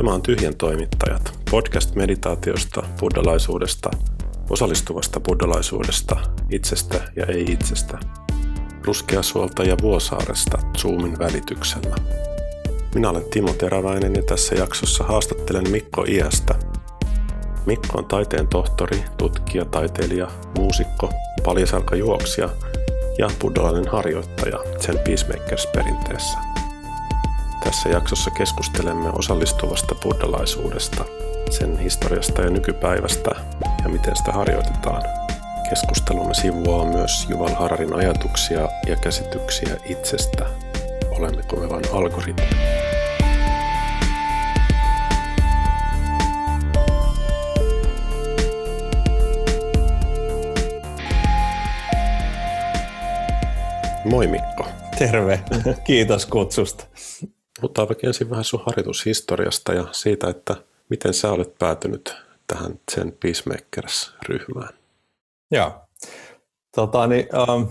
Tämä on Tyhjän toimittajat, podcast meditaatiosta, buddhalaisuudesta, osallistuvasta buddhalaisuudesta, itsestä ja ei-itsestä, Ruskeasuolta ja Vuosaaresta Zoomin välityksellä. Minä olen Timo Teräväinen ja tässä jaksossa haastattelen Mikko Iästä. Mikko on taiteen tohtori, tutkija, taiteilija, muusikko, paljasalkajuoksija ja buddhalainen harjoittaja Zen Peacemakers-perinteessä – tässä jaksossa keskustelemme osallistuvasta buddhalaisuudesta, sen historiasta ja nykypäivästä ja miten sitä harjoitetaan. Keskustelumme sivuaa myös Juval Hararin ajatuksia ja käsityksiä itsestä. Olemmeko me vain algoritmi? Moi Mikko. Terve, kiitos kutsusta. Puhutaan vaikka ensin vähän sun harjoitushistoriasta ja siitä, että miten sä olet päätynyt tähän Zen Peacemakers-ryhmään. Joo. Tota, niin, ähm,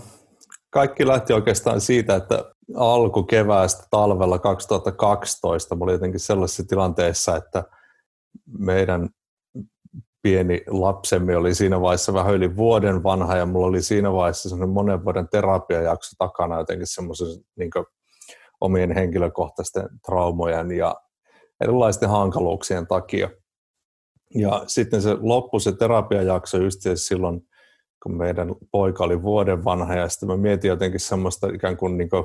kaikki lähti oikeastaan siitä, että alkukeväästä talvella 2012 mä olin jotenkin sellaisessa tilanteessa, että meidän pieni lapsemme oli siinä vaiheessa vähän yli vuoden vanha ja mulla oli siinä vaiheessa semmoinen monen vuoden terapiajakso takana jotenkin semmoisen niin omien henkilökohtaisten traumojen ja erilaisten hankaluuksien takia. Ja sitten se loppui se terapiajakso just silloin, kun meidän poika oli vuoden vanha, ja sitten mä mietin jotenkin semmoista ikään kuin, niin kuin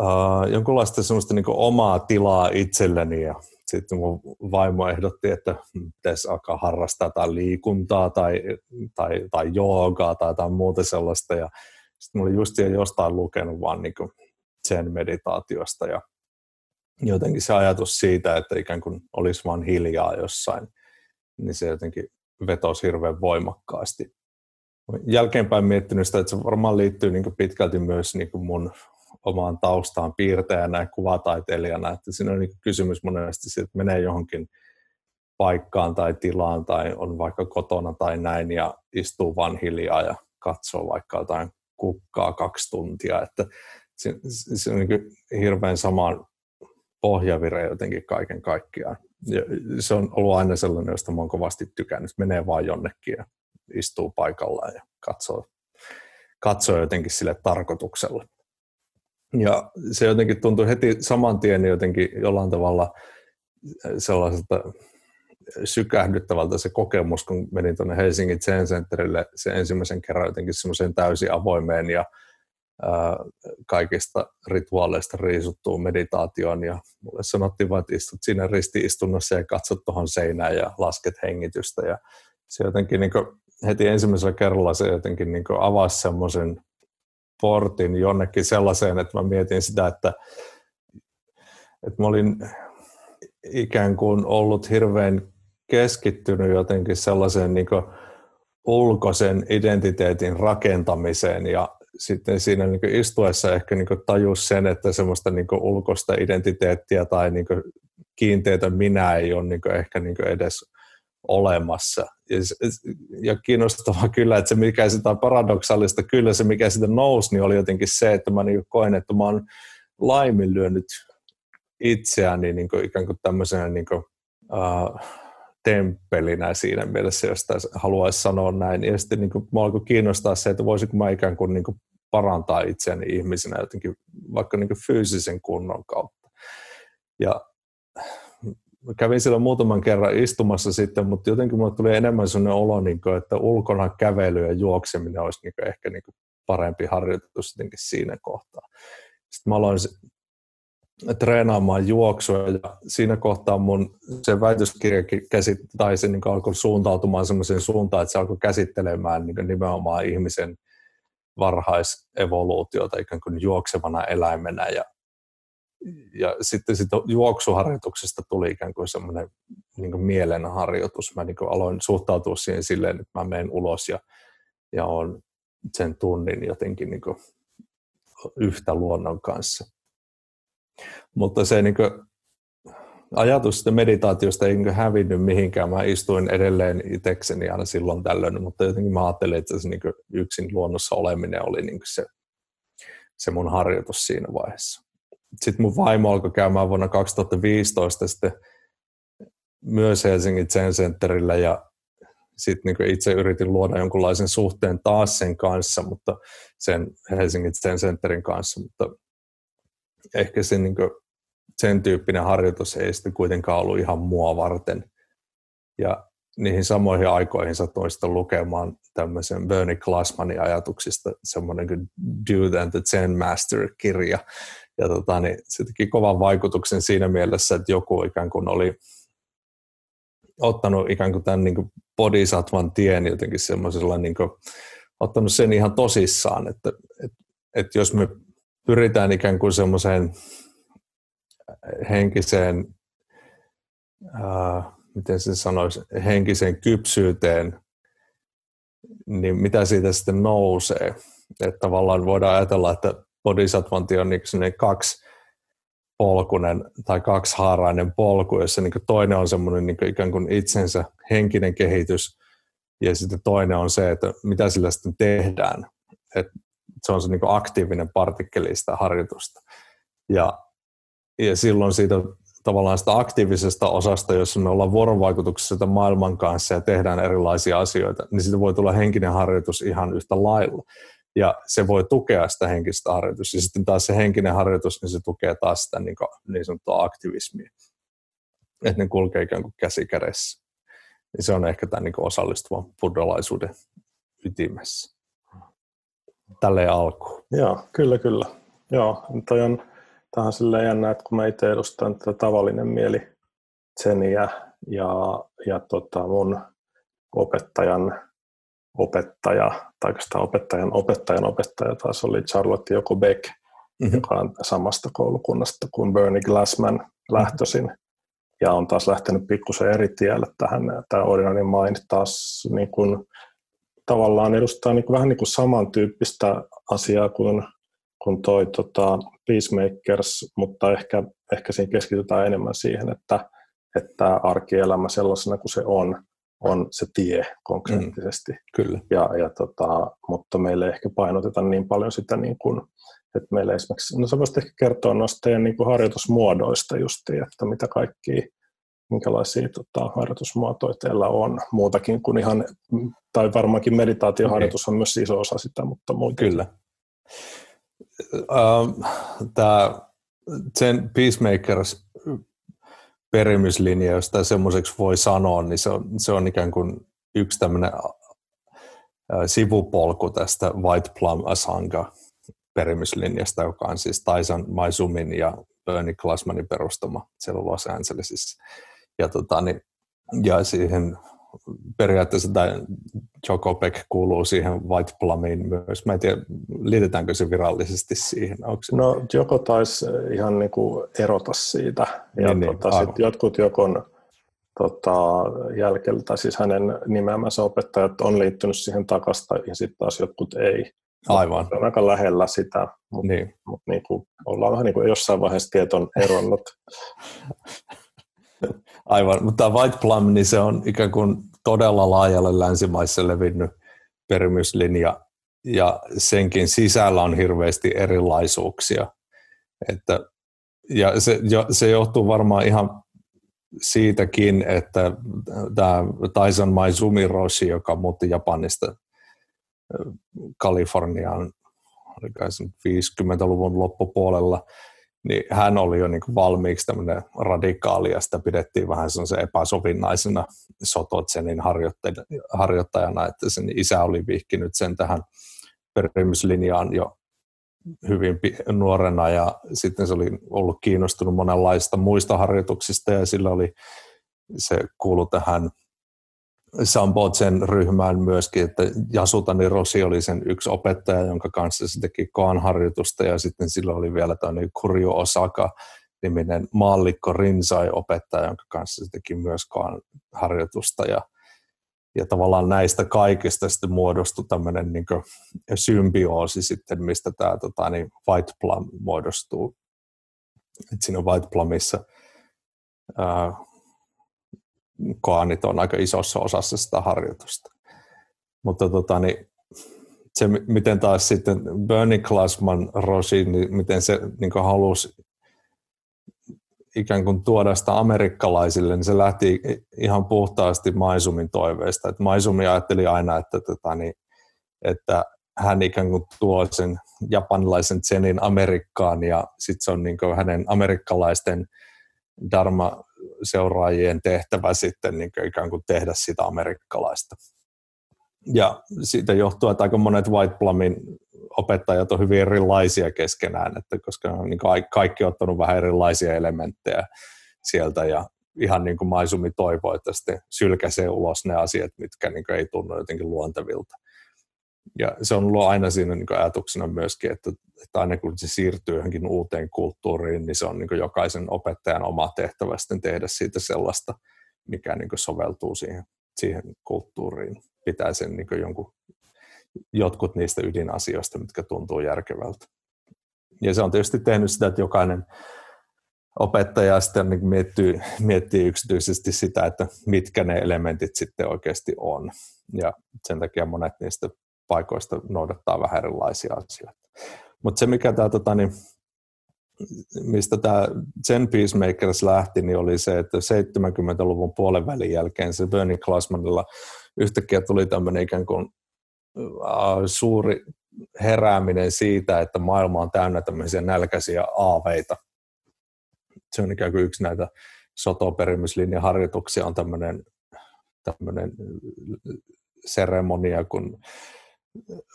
uh, jonkunlaista semmoista niin omaa tilaa itselleni, ja sitten mun vaimo ehdotti, että pitäisi alkaa harrastaa tai liikuntaa tai, tai, tai joogaa tai jotain muuta sellaista, ja sitten mä olin just jostain lukenut vaan niin kuin sen meditaatiosta ja jotenkin se ajatus siitä, että ikään kuin olisi vain hiljaa jossain, niin se jotenkin vetosi hirveän voimakkaasti. Jälkeenpäin miettinyt sitä, että se varmaan liittyy niin pitkälti myös niin mun omaan taustaan piirtäjänä ja kuvataiteilijana, että siinä on niin kysymys monesti siitä, että menee johonkin paikkaan tai tilaan tai on vaikka kotona tai näin ja istuu vaan hiljaa ja katsoo vaikka jotain kukkaa kaksi tuntia, että se, se on niin hirveän sama pohjavire jotenkin kaiken kaikkiaan. Ja se on ollut aina sellainen, josta mä oon kovasti tykännyt. Menee vaan jonnekin ja istuu paikallaan ja katsoo, katsoo jotenkin sille tarkoituksella. Ja se jotenkin tuntui heti saman tien jotenkin jollain tavalla sellaiselta sykähdyttävältä se kokemus, kun menin tuonne Helsingin Zen Centerille se ensimmäisen kerran jotenkin semmoiseen täysin avoimeen ja kaikista rituaaleista riisuttuun meditaatioon ja mulle sanottiin vaan, että istut siinä ristiistunnossa ja katsot tuohon seinään ja lasket hengitystä. Ja se jotenkin niin heti ensimmäisellä kerralla se jotenkin niin avasi semmoisen portin jonnekin sellaiseen, että mä mietin sitä, että, että mä olin ikään kuin ollut hirveän keskittynyt jotenkin sellaiseen niin ulkoisen identiteetin rakentamiseen ja sitten siinä niin istuessa ehkä niin tajus sen, että semmoista niin ulkoista identiteettiä tai niin kiinteitä minä ei ole niin ehkä niin edes olemassa. Ja, ja kiinnostavaa kyllä, että se mikä sitä on paradoksaalista, kyllä se mikä sitä nousi, niin oli jotenkin se, että mä niin koen, että mä oon laiminlyönyt itseäni niin kuin ikään kuin tämmöisenä niin kuin, uh, temppelinä siinä mielessä, jos haluaisi sanoa näin. Ja sitten niin kuin, mä alkoi kiinnostaa se, että voisinko mä ikään kuin, niin kuin parantaa itseäni ihmisenä jotenkin vaikka niin kuin fyysisen kunnon kautta. Ja kävin siellä muutaman kerran istumassa sitten, mutta jotenkin mulle tuli enemmän sellainen olo, niin kuin, että ulkona kävely ja juokseminen olisi niin kuin ehkä niin kuin parempi harjoitus jotenkin siinä kohtaa. Sitten mä aloin treenaamaan juoksua ja siinä kohtaa mun se väitöskirja käsit, tai niin alkoi suuntautumaan sellaiseen suuntaan, että se alkoi käsittelemään niin nimenomaan ihmisen varhaisevoluutiota ikään kuin juoksevana eläimenä ja, ja sitten sit juoksuharjoituksesta tuli ikään kuin semmoinen niin kuin mielenharjoitus. Mä niin aloin suhtautua siihen silleen, että mä menen ulos ja, ja on sen tunnin jotenkin niin yhtä luonnon kanssa. Mutta se niin kuin, ajatus sitä meditaatiosta ei niin hävinnyt mihinkään. Mä istuin edelleen itsekseni aina silloin tällöin, mutta jotenkin mä ajattelin, että se niin yksin luonnossa oleminen oli niin se, se mun harjoitus siinä vaiheessa. Sitten mun vaimo alkoi käymään vuonna 2015 sitten myös Helsingin Zen Centerillä ja sitten niin itse yritin luoda jonkunlaisen suhteen taas sen kanssa, mutta sen Helsingin Zen Centerin kanssa, mutta ehkä se niin sen tyyppinen harjoitus ei sitten kuitenkaan ollut ihan mua varten. Ja niihin samoihin aikoihin satuin sitten lukemaan tämmöisen Bernie Glassmanin ajatuksista semmoinen kuin Do and the Zen Master-kirja. Ja tota, niin se teki kovan vaikutuksen siinä mielessä, että joku ikään kuin oli ottanut ikään kuin tämän niin kuin bodhisattvan tien jotenkin semmoisella, niin kuin, ottanut sen ihan tosissaan, että, että, että jos me pyritään ikään kuin semmoiseen henkiseen, ää, miten se sanoisi, henkiseen kypsyyteen, niin mitä siitä sitten nousee? Että tavallaan voidaan ajatella, että bodhisattvanti on niin kaksi polkunen tai kaksihaarainen polku, jossa niin toinen on semmoinen niin ikään kuin itsensä henkinen kehitys ja sitten toinen on se, että mitä sillä sitten tehdään. Et se on se niin aktiivinen partikkelista harjoitusta. Ja, ja silloin siitä tavallaan sitä aktiivisesta osasta, jossa me ollaan vuorovaikutuksessa sitä maailman kanssa ja tehdään erilaisia asioita, niin siitä voi tulla henkinen harjoitus ihan yhtä lailla ja se voi tukea sitä henkistä harjoitusta. Ja sitten taas se henkinen harjoitus, niin se tukee taas sitä niin, kuin, niin sanottua aktivismia. Että ne kulkee ikään kuin käsi kädessä. Niin se on ehkä tämän niin osallistuvan buddhalaisuuden ytimessä. Tälleen alkuun. Joo, kyllä, kyllä. Joo, toi on tähän silleen jännä, että kun mä itse edustan tätä tavallinen mieli Zeniä ja, ja tota mun opettajan opettaja, tai oikeastaan opettajan opettajan opettaja taas oli Charlotte Joko Beck, mm-hmm. joka on samasta koulukunnasta kuin Bernie Glassman lähtöisin. Mm-hmm. Ja on taas lähtenyt pikkusen eri tielle tähän. Tämä Ordinary Mind taas niin kuin, tavallaan edustaa niin kuin, vähän niin kuin samantyyppistä asiaa kuin, kuin toi tota, Peacemakers, mutta ehkä, ehkä siinä keskitytään enemmän siihen, että, että arkielämä sellaisena kuin se on, on se tie konkreettisesti. Mm, kyllä. Ja, ja tota, mutta meille ehkä painoteta niin paljon sitä, niin kuin, että meille esimerkiksi, no sä voisit ehkä kertoa noista teidän niin kuin harjoitusmuodoista justiin, että mitä kaikki, minkälaisia tota, harjoitusmuotoja teillä on, muutakin kuin ihan, tai varmaankin meditaatioharjoitus okay. on myös iso osa sitä, mutta muuta. Kyllä. Uh, Tämä Zen Peacemakers perimyslinja, jos tämä semmoiseksi voi sanoa, niin se on, se on ikään kuin yksi tämmöinen sivupolku tästä White Plum Asanga perimyslinjasta, joka on siis Tyson Maisumin ja Bernie Glassmanin perustama siellä Los Angelesissa. Ja, tota, niin, ja siihen periaatteessa tämä Beck kuuluu siihen White Plumiin myös. Mä en tiedä, liitetäänkö se virallisesti siihen? Onko se... No Joko taisi ihan niin kuin erota siitä. Ja niin, tota, niin, sit jotkut Jokon tota, jälkellä, tai siis hänen nimeämänsä opettajat on liittynyt siihen takasta, ja sitten taas jotkut ei. Aivan. Se on aika lähellä sitä, mutta niin. mut niin kuin, ollaan vähän niin kuin jossain vaiheessa tieton eronnut. Aivan, mutta White Plum, niin se on ikään kuin todella laajalle länsimaissa levinnyt perimyslinja, ja senkin sisällä on hirveästi erilaisuuksia. Että, ja se, se johtuu varmaan ihan siitäkin, että tämä Tyson Maizumi Roshi, joka muutti Japanista Kaliforniaan 50-luvun loppupuolella, niin hän oli jo niin kuin valmiiksi tämmöinen radikaali ja sitä pidettiin vähän sellaisen epäsovinnaisena Sototsenin harjoittajana, että sen isä oli vihkinyt sen tähän perimyslinjaan jo hyvin nuorena ja sitten se oli ollut kiinnostunut monenlaista muista harjoituksista ja sillä oli, se kuulu tähän Sambotsen ryhmään myöskin, että Jasutani Rosi oli sen yksi opettaja, jonka kanssa se teki harjoitusta ja sitten sillä oli vielä tämmöinen Kurjo Osaka niminen maallikko Rinsai-opettaja, jonka kanssa se teki myös harjoitusta ja, ja tavallaan näistä kaikista sitten muodostui tämmöinen niin symbioosi sitten, mistä tämä tota, niin White Plum muodostuu. Et siinä White Plumissa ää, koanit on aika isossa osassa sitä harjoitusta. Mutta tota, niin se, miten taas sitten Bernie Glassman Rosi, niin miten se niin halusi ikään kuin tuoda sitä amerikkalaisille, niin se lähti ihan puhtaasti Maisumin toiveesta. Että Maisumi ajatteli aina, että, tota, niin, että hän ikään kuin tuo sen japanilaisen zenin Amerikkaan ja sitten se on niin hänen amerikkalaisten dharma-seuraajien tehtävä sitten niin kuin ikään kuin tehdä sitä amerikkalaista. Ja siitä johtuu, että aika monet White Plumin opettajat on hyvin erilaisia keskenään, että koska on niin kaikki on ottanut vähän erilaisia elementtejä sieltä ja ihan niin kuin Maisumi toivoi, että sitten sylkäsee ulos ne asiat, mitkä niin ei tunnu jotenkin luontevilta. Ja se on ollut aina siinä niin ajatuksena myöskin, että, että aina kun se siirtyy johonkin uuteen kulttuuriin, niin se on niin jokaisen opettajan oma tehtävä sitten tehdä siitä sellaista, mikä niin soveltuu siihen, siihen kulttuuriin. Pitää sen niin jonkun, jotkut niistä ydinasioista, mitkä tuntuu järkevältä. Ja se on tietysti tehnyt sitä, että jokainen opettaja sitten niin miettii, miettii yksityisesti sitä, että mitkä ne elementit sitten oikeasti on. Ja sen takia monet niistä paikoista noudattaa vähän erilaisia asioita. Mutta se, mikä tämä, tota, niin, mistä tämä Zen Peacemakers lähti, niin oli se, että 70-luvun puolen välin jälkeen se Bernie Klausmanilla yhtäkkiä tuli tämmöinen ikään kuin suuri herääminen siitä, että maailma on täynnä tämmöisiä aaveita. Se on ikään kuin yksi näitä sotoperimyslinjan harjoituksia, on tämmöinen, tämmöinen seremonia, kun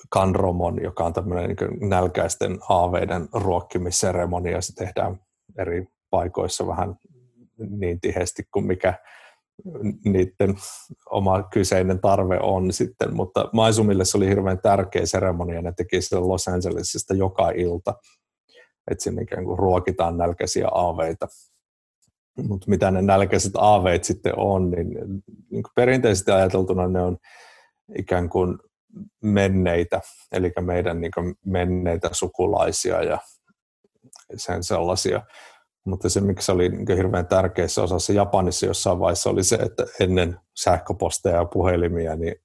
kanromon, joka on tämmöinen niin nälkäisten aaveiden ruokkimisseremonia. Se tehdään eri paikoissa vähän niin tiheesti kuin mikä niiden oma kyseinen tarve on sitten, mutta Maisumille se oli hirveän tärkeä seremonia, ne teki sitä Los Angelesista joka ilta, että sinne ikään kuin ruokitaan nälkäisiä aaveita. Mutta mitä ne nälkäiset aaveet sitten on, niin, niin kuin perinteisesti ajateltuna ne on ikään kuin menneitä, eli meidän niin menneitä sukulaisia ja sen sellaisia. Mutta se, miksi se oli niin hirveän tärkeässä osassa Japanissa jossain vaiheessa, oli se, että ennen sähköposteja ja puhelimia, niin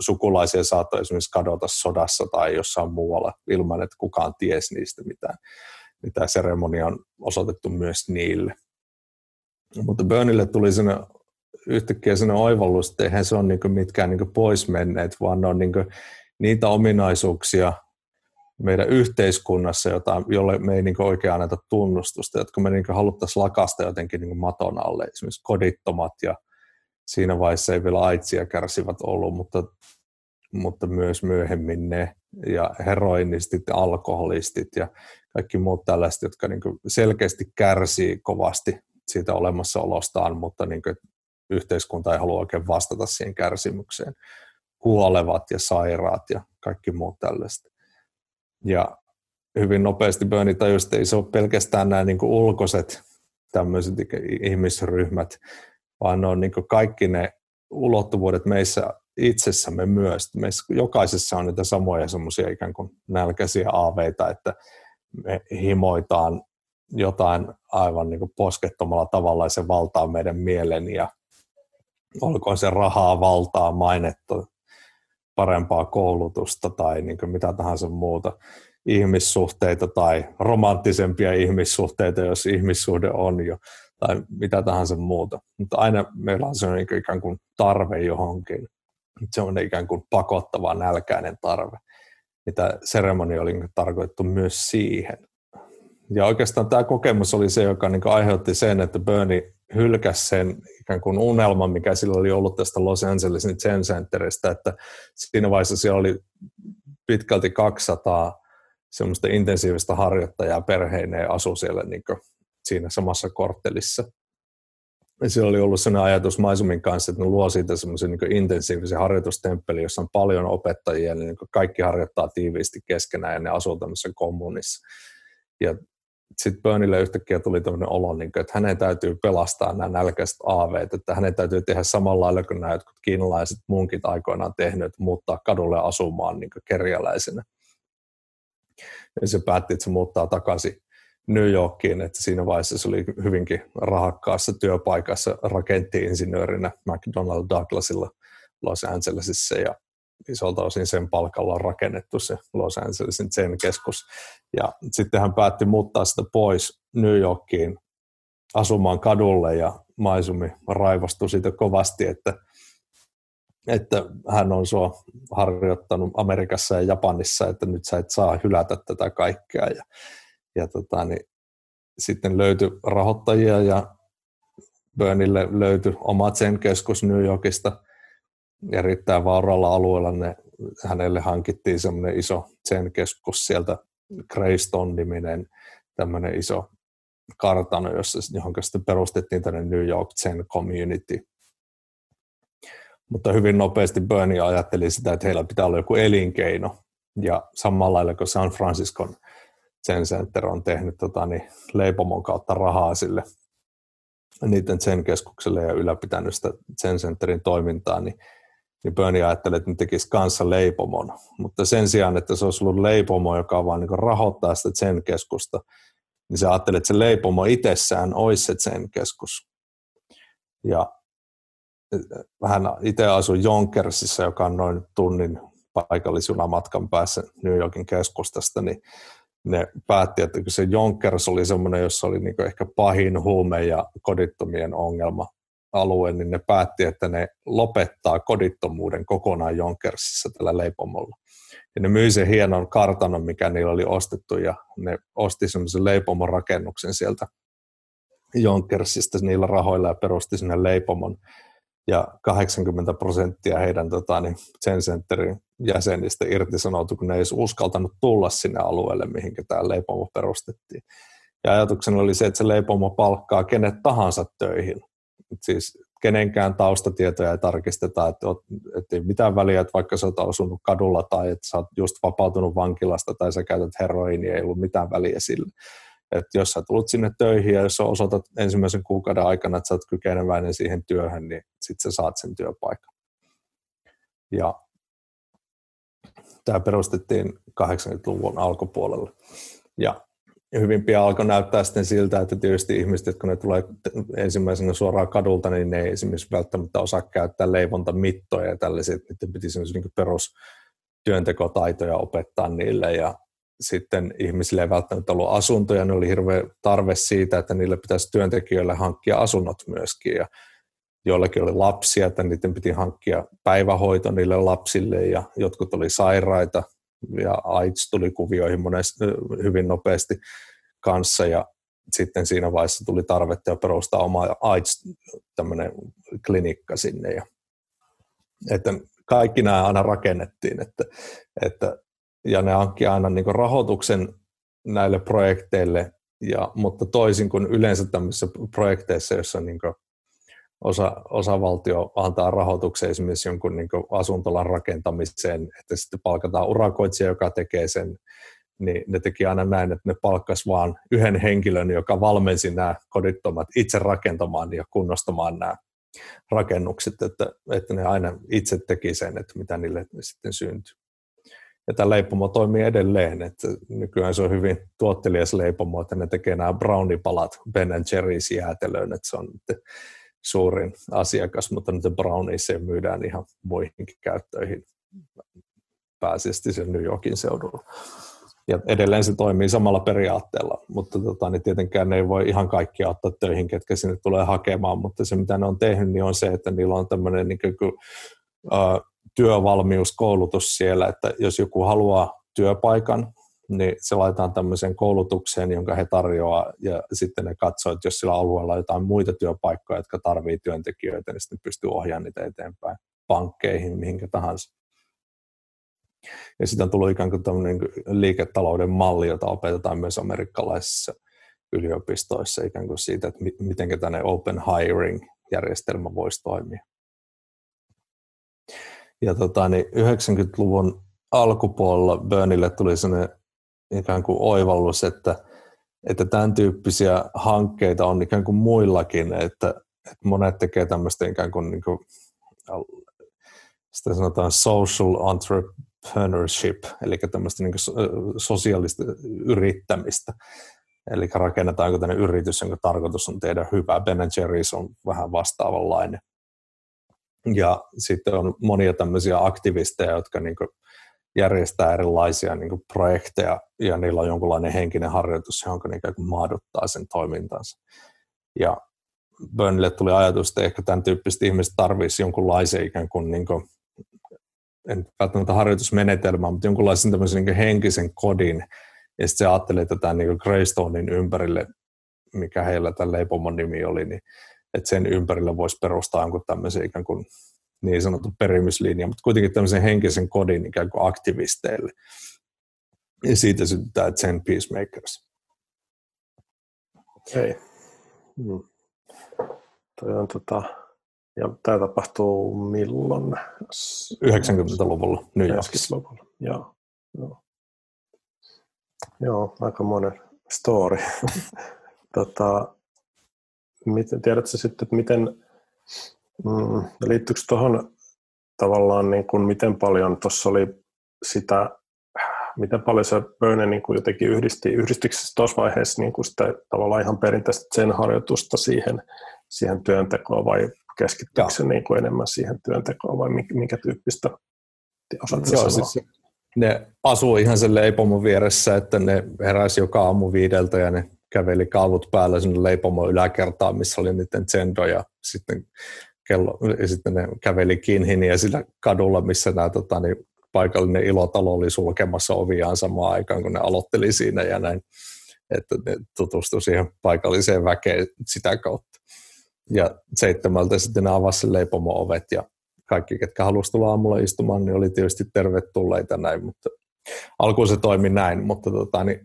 sukulaisia saattoi esimerkiksi kadota sodassa tai jossain muualla ilman, että kukaan ties niistä mitään. Niin tämä seremonia on osoitettu myös niille. Mutta Burnille tuli sellainen yhtäkkiä sen oivallus, että eihän se ole niin mitkään niin pois menneet, vaan ne on niin niitä ominaisuuksia meidän yhteiskunnassa, jota, jolle me ei niin oikein anneta tunnustusta, jotka me niin haluttaisiin lakasta jotenkin niin maton alle, esimerkiksi kodittomat ja siinä vaiheessa ei vielä aitsia kärsivät ollut, mutta, mutta myös myöhemmin ne ja heroinistit alkoholistit ja kaikki muut tällaiset, jotka niin selkeästi kärsii kovasti siitä olemassaolostaan, mutta niin kuin, yhteiskunta ei halua oikein vastata siihen kärsimykseen. Kuolevat ja sairaat ja kaikki muut tällaista. Ja hyvin nopeasti Bernie tajusi, että ei se ole pelkästään nämä niin ulkoiset tämmöiset ihmisryhmät, vaan ne on niin kaikki ne ulottuvuudet meissä itsessämme myös. Meissä jokaisessa on niitä samoja semmoisia ikään kuin nälkäisiä aaveita, että me himoitaan jotain aivan niin poskettomalla tavalla ja se valtaa meidän mielen ja olkoon se rahaa, valtaa, mainetta, parempaa koulutusta tai niin mitä tahansa muuta ihmissuhteita tai romanttisempia ihmissuhteita, jos ihmissuhde on jo, tai mitä tahansa muuta. Mutta aina meillä on sellainen ikään kuin tarve johonkin. Se on ikään kuin pakottava, nälkäinen tarve. Mitä seremonia oli tarkoitettu myös siihen. Ja oikeastaan tämä kokemus oli se, joka niin aiheutti sen, että Bernie hylkäsi sen ikään kuin unelman, mikä sillä oli ollut tästä Los Angelesin Zen Centeristä, että siinä vaiheessa siellä oli pitkälti 200 semmoista intensiivistä harjoittajaa perheineen asu siellä niin siinä samassa korttelissa. Ja siellä oli ollut sellainen ajatus Maisumin kanssa, että ne luo siitä semmoisen niin intensiivisen harjoitustemppelin, jossa on paljon opettajia, niin kaikki harjoittaa tiiviisti keskenään ja ne asuu tämmöisessä kommunissa. Ja sitten Burnille yhtäkkiä tuli tämmöinen olo, niin kuin, että hänen täytyy pelastaa nämä nälkäiset aaveet, että hänen täytyy tehdä samalla lailla kuin nämä jotkut kiinalaiset munkit aikoinaan tehnyt, muuttaa kadulle asumaan niin kerjäläisenä. Ja se päätti, että se muuttaa takaisin New Yorkiin, että siinä vaiheessa se oli hyvinkin rahakkaassa työpaikassa rakenttiinsinöörinä McDonnell Douglasilla Los Angelesissa ja isolta osin sen palkalla on rakennettu se Los Angelesin Zen-keskus. Ja sitten hän päätti muuttaa sitä pois New Yorkiin asumaan kadulle ja Maisumi raivostui siitä kovasti, että, että hän on sua harjoittanut Amerikassa ja Japanissa, että nyt sä et saa hylätä tätä kaikkea. Ja, ja tota, niin, sitten löytyi rahoittajia ja Burnille löytyi oma sen keskus New Yorkista erittäin vauraalla alueella. Ne, hänelle hankittiin semmoinen iso sen keskus sieltä, Greystone-niminen tämmöinen iso kartano, jossa, johon sitten perustettiin tänne New York Zen Community. Mutta hyvin nopeasti Bernie ajatteli sitä, että heillä pitää olla joku elinkeino. Ja samalla lailla kuin San Franciscon Zen Center on tehnyt tota, niin, leipomon kautta rahaa sille niiden Zen keskukselle ja ylläpitänyt sitä Zen Centerin toimintaa, niin, niin Bernie ajatteli, että ne tekisi kanssa leipomon. Mutta sen sijaan, että se olisi ollut leipomo, joka vaan niin rahoittaa sitä Zen keskusta, niin se ajatteli, että se leipomo itsessään olisi se sen keskus. Ja vähän itse asun Jonkersissa, joka on noin tunnin paikallisjunamatkan päässä New Yorkin keskustasta, niin ne päätti, että se Jonkers oli semmoinen, jossa oli niin ehkä pahin huume ja kodittomien ongelma alue, niin ne päätti, että ne lopettaa kodittomuuden kokonaan Jonkersissa tällä leipomolla. Ja ne myi sen hienon kartanon, mikä niillä oli ostettu, ja ne osti semmoisen leipomon rakennuksen sieltä Jonkersista niillä rahoilla ja perusti sinne leipomon. Ja 80 prosenttia heidän tota, niin Zen Centerin jäsenistä irtisanoutui, kun ne ei uskaltanut tulla sinne alueelle, mihin tämä leipomo perustettiin. Ja ajatuksena oli se, että se leipomo palkkaa kenet tahansa töihin. Siis kenenkään taustatietoja ei tarkisteta, että, oot, että ei mitään väliä, että vaikka sä oot asunut kadulla tai että sä oot just vapautunut vankilasta tai sä käytät heroinia, ei ollut mitään väliä sille. Että jos sä tulet sinne töihin ja jos sä osoitat ensimmäisen kuukauden aikana, että sä oot kykeneväinen siihen työhön, niin sitten sä saat sen työpaikan. Ja tämä perustettiin 80-luvun alkupuolella. Ja hyvin pian alkoi näyttää sitten siltä, että tietysti ihmiset, kun ne tulee ensimmäisenä suoraan kadulta, niin ne ei esimerkiksi välttämättä osaa käyttää leivontamittoja ja tällaisia, että niiden piti niin perus työntekotaitoja opettaa niille. Ja sitten ihmisille ei välttämättä ollut asuntoja, ne oli hirveä tarve siitä, että niille pitäisi työntekijöille hankkia asunnot myöskin. Ja joillakin oli lapsia, että niiden piti hankkia päivähoito niille lapsille ja jotkut oli sairaita, ja AIDS tuli kuvioihin monesti, hyvin nopeasti kanssa ja sitten siinä vaiheessa tuli tarvetta jo perustaa oma AIDS klinikka sinne ja että kaikki nämä aina rakennettiin että, että, ja ne hankki aina niin rahoituksen näille projekteille, ja, mutta toisin kuin yleensä tämmöisissä projekteissa, joissa niin osa, osavaltio antaa rahoituksen esimerkiksi jonkun niin asuntolan rakentamiseen, että sitten palkataan urakoitsija, joka tekee sen, niin ne teki aina näin, että ne palkkas vaan yhden henkilön, joka valmensi nämä kodittomat itse rakentamaan ja kunnostamaan nämä rakennukset, että, että ne aina itse teki sen, että mitä niille sitten syntyi. Ja tämä leipomo toimii edelleen, että nykyään se on hyvin tuottelias leipomo, että ne tekee nämä brownie-palat Ben Jerry's jäätelöön, että se on suurin asiakas, mutta nyt brownies myydään ihan muihinkin käyttöihin pääasiassa sen New Yorkin seudulla. Ja edelleen se toimii samalla periaatteella, mutta tota, niin tietenkään ne ei voi ihan kaikkia ottaa töihin, ketkä sinne tulee hakemaan, mutta se mitä ne on tehnyt, niin on se, että niillä on tämmöinen niin kuin, uh, työvalmiuskoulutus siellä, että jos joku haluaa työpaikan, niin se laitetaan tämmöiseen koulutukseen, jonka he tarjoaa, ja sitten ne katsoo, että jos sillä alueella on jotain muita työpaikkoja, jotka tarvitsevat työntekijöitä, niin sitten pystyy ohjaamaan niitä eteenpäin pankkeihin, mihinkä tahansa. Ja sitten on tullut ikään kuin tämmöinen liiketalouden malli, jota opetetaan myös amerikkalaisissa yliopistoissa ikään kuin siitä, että miten tänne open hiring-järjestelmä voisi toimia. Ja tota, niin 90-luvun alkupuolella Burnille tuli sellainen ikään kuin oivallus, että, että tämän tyyppisiä hankkeita on ikään kuin muillakin, että, että monet tekee tämmöistä ikään kuin, niin kuin sitä sanotaan social entrepreneurship, eli tämmöistä niin sosiaalista yrittämistä. Eli rakennetaanko tänne yritys, jonka tarkoitus on tehdä hyvää. Ben Jerry's on vähän vastaavanlainen. Ja sitten on monia tämmöisiä aktivisteja, jotka niin järjestää erilaisia niin kuin projekteja ja niillä on jonkunlainen henkinen harjoitus, johon ne ikään kuin maaduttaa sen toimintansa. Ja Burnille tuli ajatus, että ehkä tämän tyyppiset ihmiset tarvitsisi jonkunlaisen ikään kuin, niin kuin en välttämättä harjoitusmenetelmää, mutta jonkunlaisen tämmöisen niin henkisen kodin, ja sitten se ajatteli tätä niin Greystonein ympärille, mikä heillä tämän leipomon nimi oli, niin että sen ympärille voisi perustaa jonkun tämmöisen ikään kuin niin sanottu perimyslinja, mutta kuitenkin tämmöisen henkisen kodin ikään kuin aktivisteille. Ja siitä syntyy Zen Peacemakers. Okei. Hmm. Toi on tota, ja tämä tapahtuu milloin? 90-luvulla New Yorkissa. 90-luvulla, joo. joo. Joo, aika monen story. tota, miten, tiedätkö sitten, että miten, mm, liittyykö tuohon tavallaan, niin kuin, miten paljon tuossa oli sitä, miten paljon se Börne niin kuin jotenkin yhdisti, yhdistikö se tuossa vaiheessa niin kuin sitä tavallaan ihan perinteistä sen harjoitusta siihen, siihen työntekoon vai keskittyykö se niin kuin enemmän siihen työntekoon vai minkä, tyyppistä osaat Joo, siis ne asuu ihan sen leipomon vieressä, että ne heräsi joka aamu viideltä ja ne käveli kaavut päällä sinne leipomon yläkertaan, missä oli niiden tsendo ja sitten, kello, ja sitten ne käveli Kinhin ja sillä kadulla, missä nämä tota, niin paikallinen ilotalo oli sulkemassa oviaan samaan aikaan, kun ne aloitteli siinä ja näin, että ne tutustui siihen paikalliseen väkeen sitä kautta. Ja seitsemältä sitten ne avasi leipomo-ovet ja kaikki, ketkä halusivat tulla aamulla istumaan, niin oli tietysti tervetulleita näin, mutta alkuun se toimi näin, mutta tota, niin,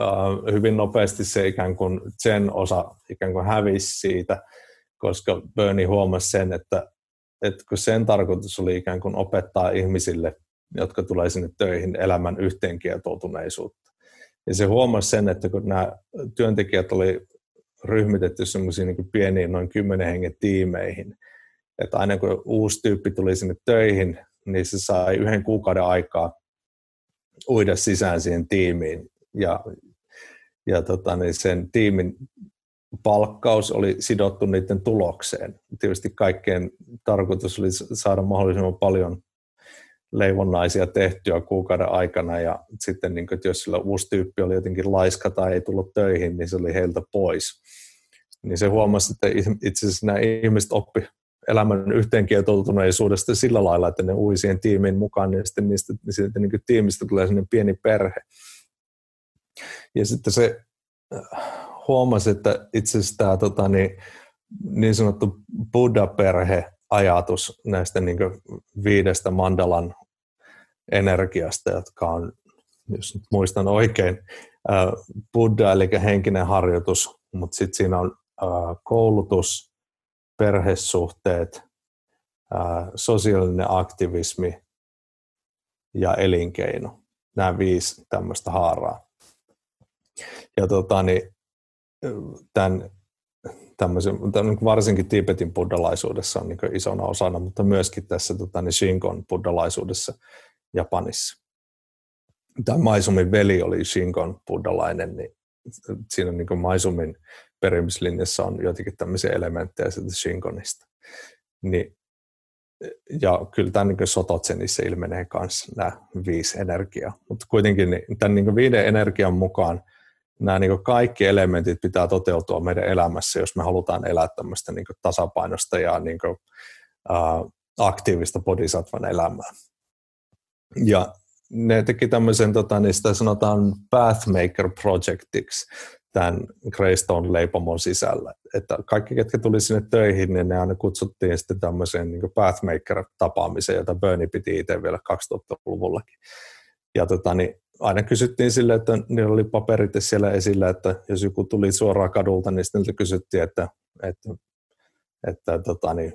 äh, hyvin nopeasti se ikään kuin sen osa ikään kuin hävisi siitä, koska Bernie huomasi sen, että, että kun sen tarkoitus oli ikään kuin opettaa ihmisille, jotka tulee sinne töihin, elämän yhteenkietoutuneisuutta. Ja se huomasi sen, että kun nämä työntekijät oli ryhmitetty semmoisiin niin pieniin noin kymmenen hengen tiimeihin, että aina kun uusi tyyppi tuli sinne töihin, niin se sai yhden kuukauden aikaa uida sisään siihen tiimiin. Ja, ja tota, niin sen tiimin palkkaus oli sidottu niiden tulokseen. Tietysti kaikkeen tarkoitus oli saada mahdollisimman paljon leivonnaisia tehtyä kuukauden aikana ja sitten niin kuin, että jos sillä uusi tyyppi oli jotenkin laiska tai ei tullut töihin, niin se oli heiltä pois. Niin se huomasi, että itse asiassa nämä ihmiset oppi elämän yhteenkietoutuneisuudesta sillä lailla, että ne ui siihen tiimiin mukaan, niin sitten niistä, siitä niin kuin tiimistä tulee sellainen pieni perhe. Ja sitten se huomasi, että itse asiassa tämä tota, niin, niin sanottu Buddha-perhe-ajatus näistä niin viidestä mandalan energiasta, jotka on, jos nyt muistan oikein, Buddha eli henkinen harjoitus, mutta sitten siinä on koulutus, perhesuhteet, sosiaalinen aktivismi ja elinkeino. Nämä viisi tämmöistä haaraa. Ja tota, niin, tämän, tämmöisen, tämän varsinkin Tibetin buddhalaisuudessa on niin isona osana, mutta myöskin tässä tota, niin Shinkon buddhalaisuudessa Japanissa. Tämä Maisumin veli oli Shinkon buddhalainen, niin siinä niin Maisumin perimyslinjassa on joitakin tämmöisiä elementtejä sieltä Shinkonista. Niin, ja kyllä tämän niin Sototsenissa ilmenee myös nämä viisi energiaa. Mutta kuitenkin niin, tämän niin viiden energian mukaan nämä niin kaikki elementit pitää toteutua meidän elämässä, jos me halutaan elää tämmöistä niin tasapainosta ja niin kuin, uh, aktiivista bodhisattvan elämää. Ja ne teki tämmöisen, tota, niin sitä sanotaan Pathmaker Projectiksi, tämän Greystone leipomon sisällä. Että kaikki, ketkä tuli sinne töihin, niin ne aina kutsuttiin sitten tämmöiseen niin Pathmaker-tapaamiseen, jota Bernie piti itse vielä 2000-luvullakin. Ja tota, niin aina kysyttiin sille, että niillä oli paperit siellä esillä, että jos joku tuli suoraan kadulta, niin sitten kysyttiin, että, että, että tota, niin,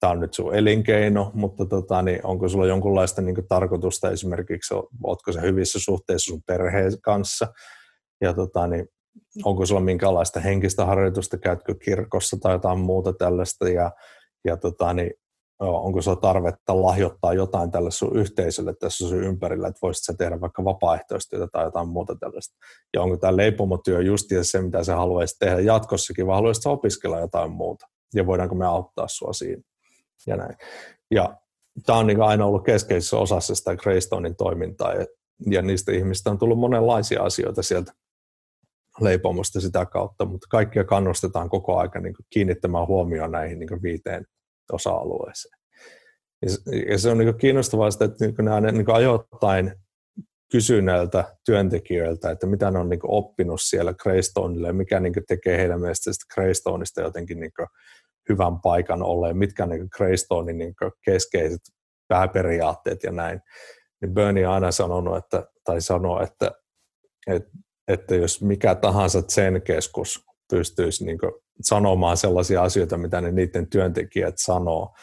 tämä on nyt sun elinkeino, mutta tota, niin onko sulla jonkunlaista niin tarkoitusta esimerkiksi, oletko se hyvissä suhteissa sun perheen kanssa, ja tota, niin, onko sulla minkälaista henkistä harjoitusta, käytkö kirkossa tai jotain muuta tällaista, ja, ja tota, niin, onko sulla tarvetta lahjoittaa jotain tälle sun yhteisölle tässä sun ympärillä, että voisit sä tehdä vaikka vapaaehtoistyötä tai jotain muuta tällaista. Ja onko tämä leipomotyö justiinsa se, mitä sä haluaisit tehdä jatkossakin, vai haluaisit opiskella jotain muuta, ja voidaanko me auttaa sua siinä ja näin. Ja tämä on niin aina ollut keskeisessä osassa sitä Greystonein toimintaa, ja, niistä ihmistä on tullut monenlaisia asioita sieltä leipomosta sitä kautta, mutta kaikkia kannustetaan koko aika niin kiinnittämään huomioon näihin niin viiteen osa-alueeseen. Ja se on niin kiinnostavaa, että niin nämä niin ajoittain kysy näiltä työntekijöiltä, että mitä ne on niin oppinut siellä Greystoneille ja mikä niin tekee heidän mielestään Greystoneista jotenkin niin hyvän paikan olleen, mitkä niin Greystonein niin keskeiset pääperiaatteet ja näin. Niin Bernie aina sanonut, että, tai sanoo, että, että, että jos mikä tahansa sen keskus pystyisi niin sanomaan sellaisia asioita, mitä ne niiden työntekijät sanoo,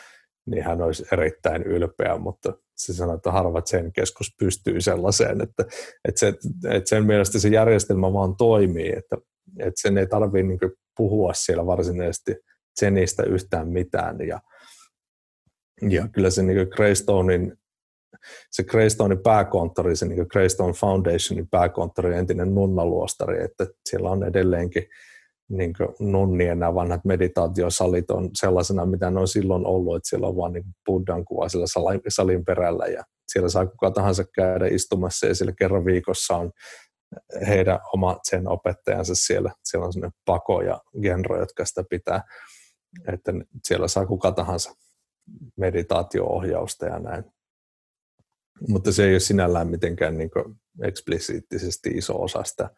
niin hän olisi erittäin ylpeä, mutta se sanoi, että harvat sen keskus pystyy sellaiseen, että, että, se, että sen mielestä se järjestelmä vaan toimii, että, että sen ei tarvitse niin puhua siellä varsinaisesti senistä yhtään mitään. Ja, ja kyllä se niin Greystonein se Greystonein pääkonttori, se niin Greystone Foundationin pääkonttori, entinen nunnaluostari, että siellä on edelleenkin niin nunnien nämä vanhat meditaatiosalit on sellaisena, mitä ne on silloin ollut, että siellä on vain niin Buddhan kuva siellä salin perällä ja siellä saa kuka tahansa käydä istumassa ja siellä kerran viikossa on heidän oma sen opettajansa siellä. Siellä on sellainen pako ja genro, jotka sitä pitää, että siellä saa kuka tahansa meditaatio-ohjausta ja näin. Mutta se ei ole sinällään mitenkään niin eksplisiittisesti iso osa sitä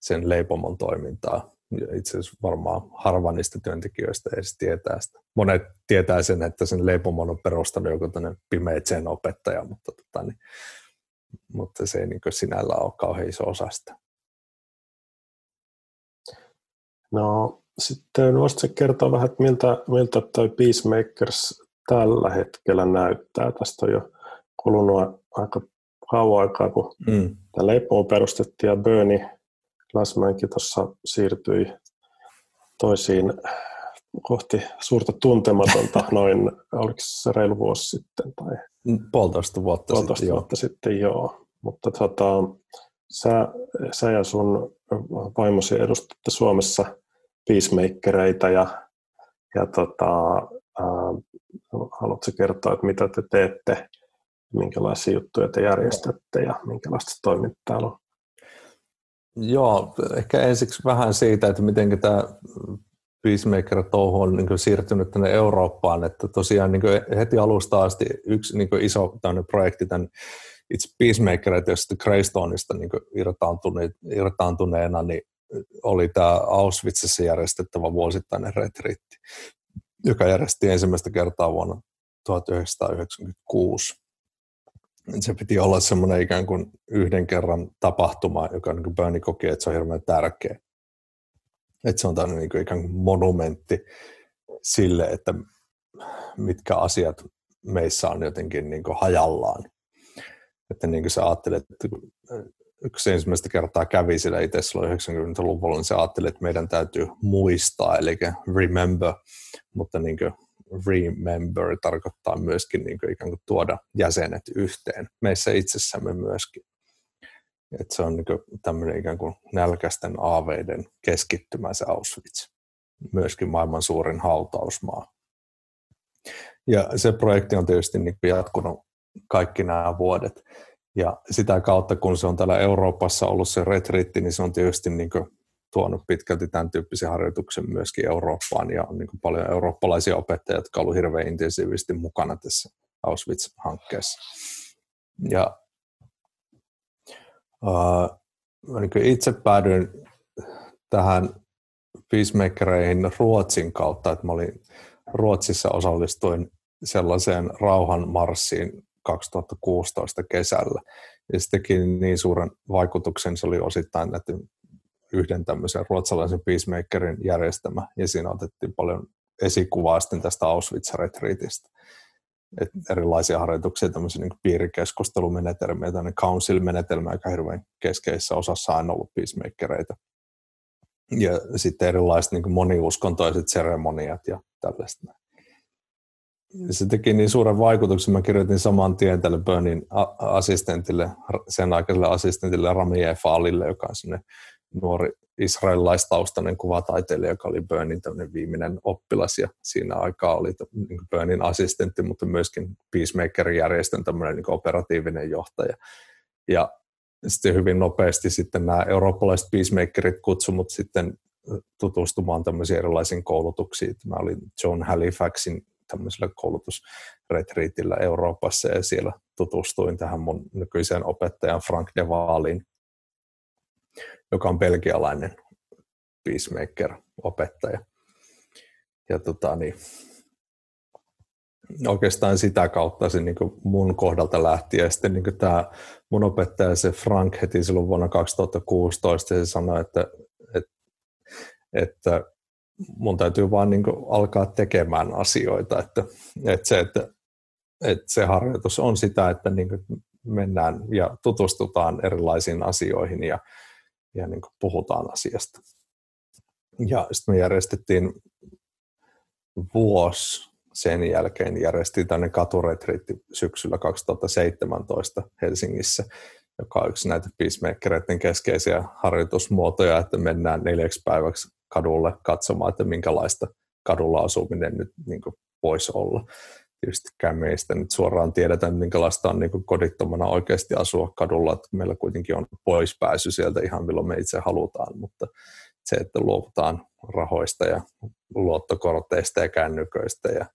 sen leipomon toimintaa itse asiassa varmaan harva niistä työntekijöistä edes tietää sitä. Monet tietää sen, että sen leipomon on perustanut joku pimeä sen opettaja, mutta, tota, niin, mutta se ei niin sinällä ole kauhean iso osa sitä. No sitten voisitko kertoa vähän, että miltä, miltä toi Peacemakers tällä hetkellä näyttää? Tästä on jo kulunut aika kauan aikaa, kun mm. tämä leipomo perustettiin ja Bernie Lasmäenkin tuossa siirtyi toisiin kohti suurta tuntematonta noin, oliko se reilu vuosi sitten? Tai puolitoista vuotta puolitoista sitten, vuotta joo. sitten, joo. Mutta tota, sä, sä ja sun vaimosi edustatte Suomessa peacemakereita ja, ja tota, äh, haluatko kertoa, että mitä te teette, minkälaisia juttuja te järjestätte ja minkälaista toimintaa on? Joo, ehkä ensiksi vähän siitä, että miten tämä Peacemaker-touhu on niin siirtynyt tänne Eurooppaan, että tosiaan niin heti alusta asti yksi niin iso projekti tämän itse Peacemaker, josta Greystoneista niin irtaantuneena, niin oli tämä Auschwitzissa järjestettävä vuosittainen retriitti, joka järjestettiin ensimmäistä kertaa vuonna 1996 se piti olla semmoinen ikään kuin yhden kerran tapahtuma, joka niin Bernie koki, että se on hirveän tärkeä. Että se on tämmöinen niin kuin ikään kuin monumentti sille, että mitkä asiat meissä on jotenkin niin kuin hajallaan. Että niin kuin sä ajattelet, että yksi ensimmäistä kertaa kävi siellä itse silloin 90-luvulla, niin se ajatteli, että meidän täytyy muistaa, eli remember, mutta niin kuin remember tarkoittaa myöskin niin kuin ikään kuin tuoda jäsenet yhteen, meissä itsessämme myöskin. Et se on niin kuin tämmöinen ikään kuin nälkäisten aaveiden keskittymä se Auschwitz, myöskin maailman suurin hautausmaa. Ja se projekti on tietysti niin kuin jatkunut kaikki nämä vuodet. Ja sitä kautta, kun se on täällä Euroopassa ollut se retriitti, niin se on tietysti niin kuin tuonut pitkälti tämän tyyppisen harjoituksen myöskin Eurooppaan ja on niin kuin paljon eurooppalaisia opettajia, jotka ovat hirveän intensiivisesti mukana tässä Auschwitz-hankkeessa. Ja äh, niin itse päädyin tähän peacemakereihin Ruotsin kautta, että mä olin Ruotsissa osallistuin sellaiseen rauhanmarssiin 2016 kesällä. Ja se teki niin suuren vaikutuksen, se oli osittain näiden yhden tämmöisen ruotsalaisen peacemakerin järjestämä, ja siinä otettiin paljon esikuvaa sitten tästä Auschwitz-retriitistä. Et erilaisia harjoituksia, tämmöisiä niin piirikeskustelumenetelmiä, tämmöinen council-menetelmä, joka hirveän keskeisessä osassa on ollut peacemakereita. Ja sitten erilaiset niin moniuskontoiset seremoniat ja tällaista. Se teki niin suuren vaikutuksen, mä kirjoitin saman tien tälle Burnin assistentille, sen aikaiselle assistentille Rami Falille, joka on sellainen nuori israelilaistaustainen kuvataiteilija, joka oli Burnin viimeinen oppilas ja siinä aikaa oli niin Burnin assistentti, mutta myöskin Peacemaker-järjestön tämmöinen niin operatiivinen johtaja. Ja sitten hyvin nopeasti sitten nämä eurooppalaiset peacemakerit kutsumut sitten tutustumaan tämmöisiin erilaisiin koulutuksiin. Mä olin John Halifaxin tämmöisellä koulutusretriitillä Euroopassa ja siellä tutustuin tähän mun nykyiseen opettajan Frank de Waalin, joka on belgialainen peacemaker-opettaja. Ja tota, niin, oikeastaan sitä kautta se niin mun kohdalta lähti. Ja sitten niin tämä mun opettaja, se Frank, heti silloin vuonna 2016, se sanoi, että, että, että mun täytyy vaan niin alkaa tekemään asioita. Että, että, se, että, että se harjoitus on sitä, että niin mennään ja tutustutaan erilaisiin asioihin ja, ja niin puhutaan asiasta. Ja sitten me järjestettiin vuosi sen jälkeen järjestettiin tänne katuretriitti syksyllä 2017 Helsingissä, joka on yksi näitä peacemakereiden keskeisiä harjoitusmuotoja, että mennään neljäksi päiväksi kadulle katsomaan, että minkälaista kadulla asuminen nyt niin voisi olla. Tietystikään meistä nyt suoraan tiedetään, minkälaista on niin kodittomana oikeasti asua kadulla, että meillä kuitenkin on poispääsy sieltä ihan milloin me itse halutaan, mutta se, että luovutaan rahoista ja luottokorteista ja kännyköistä ja,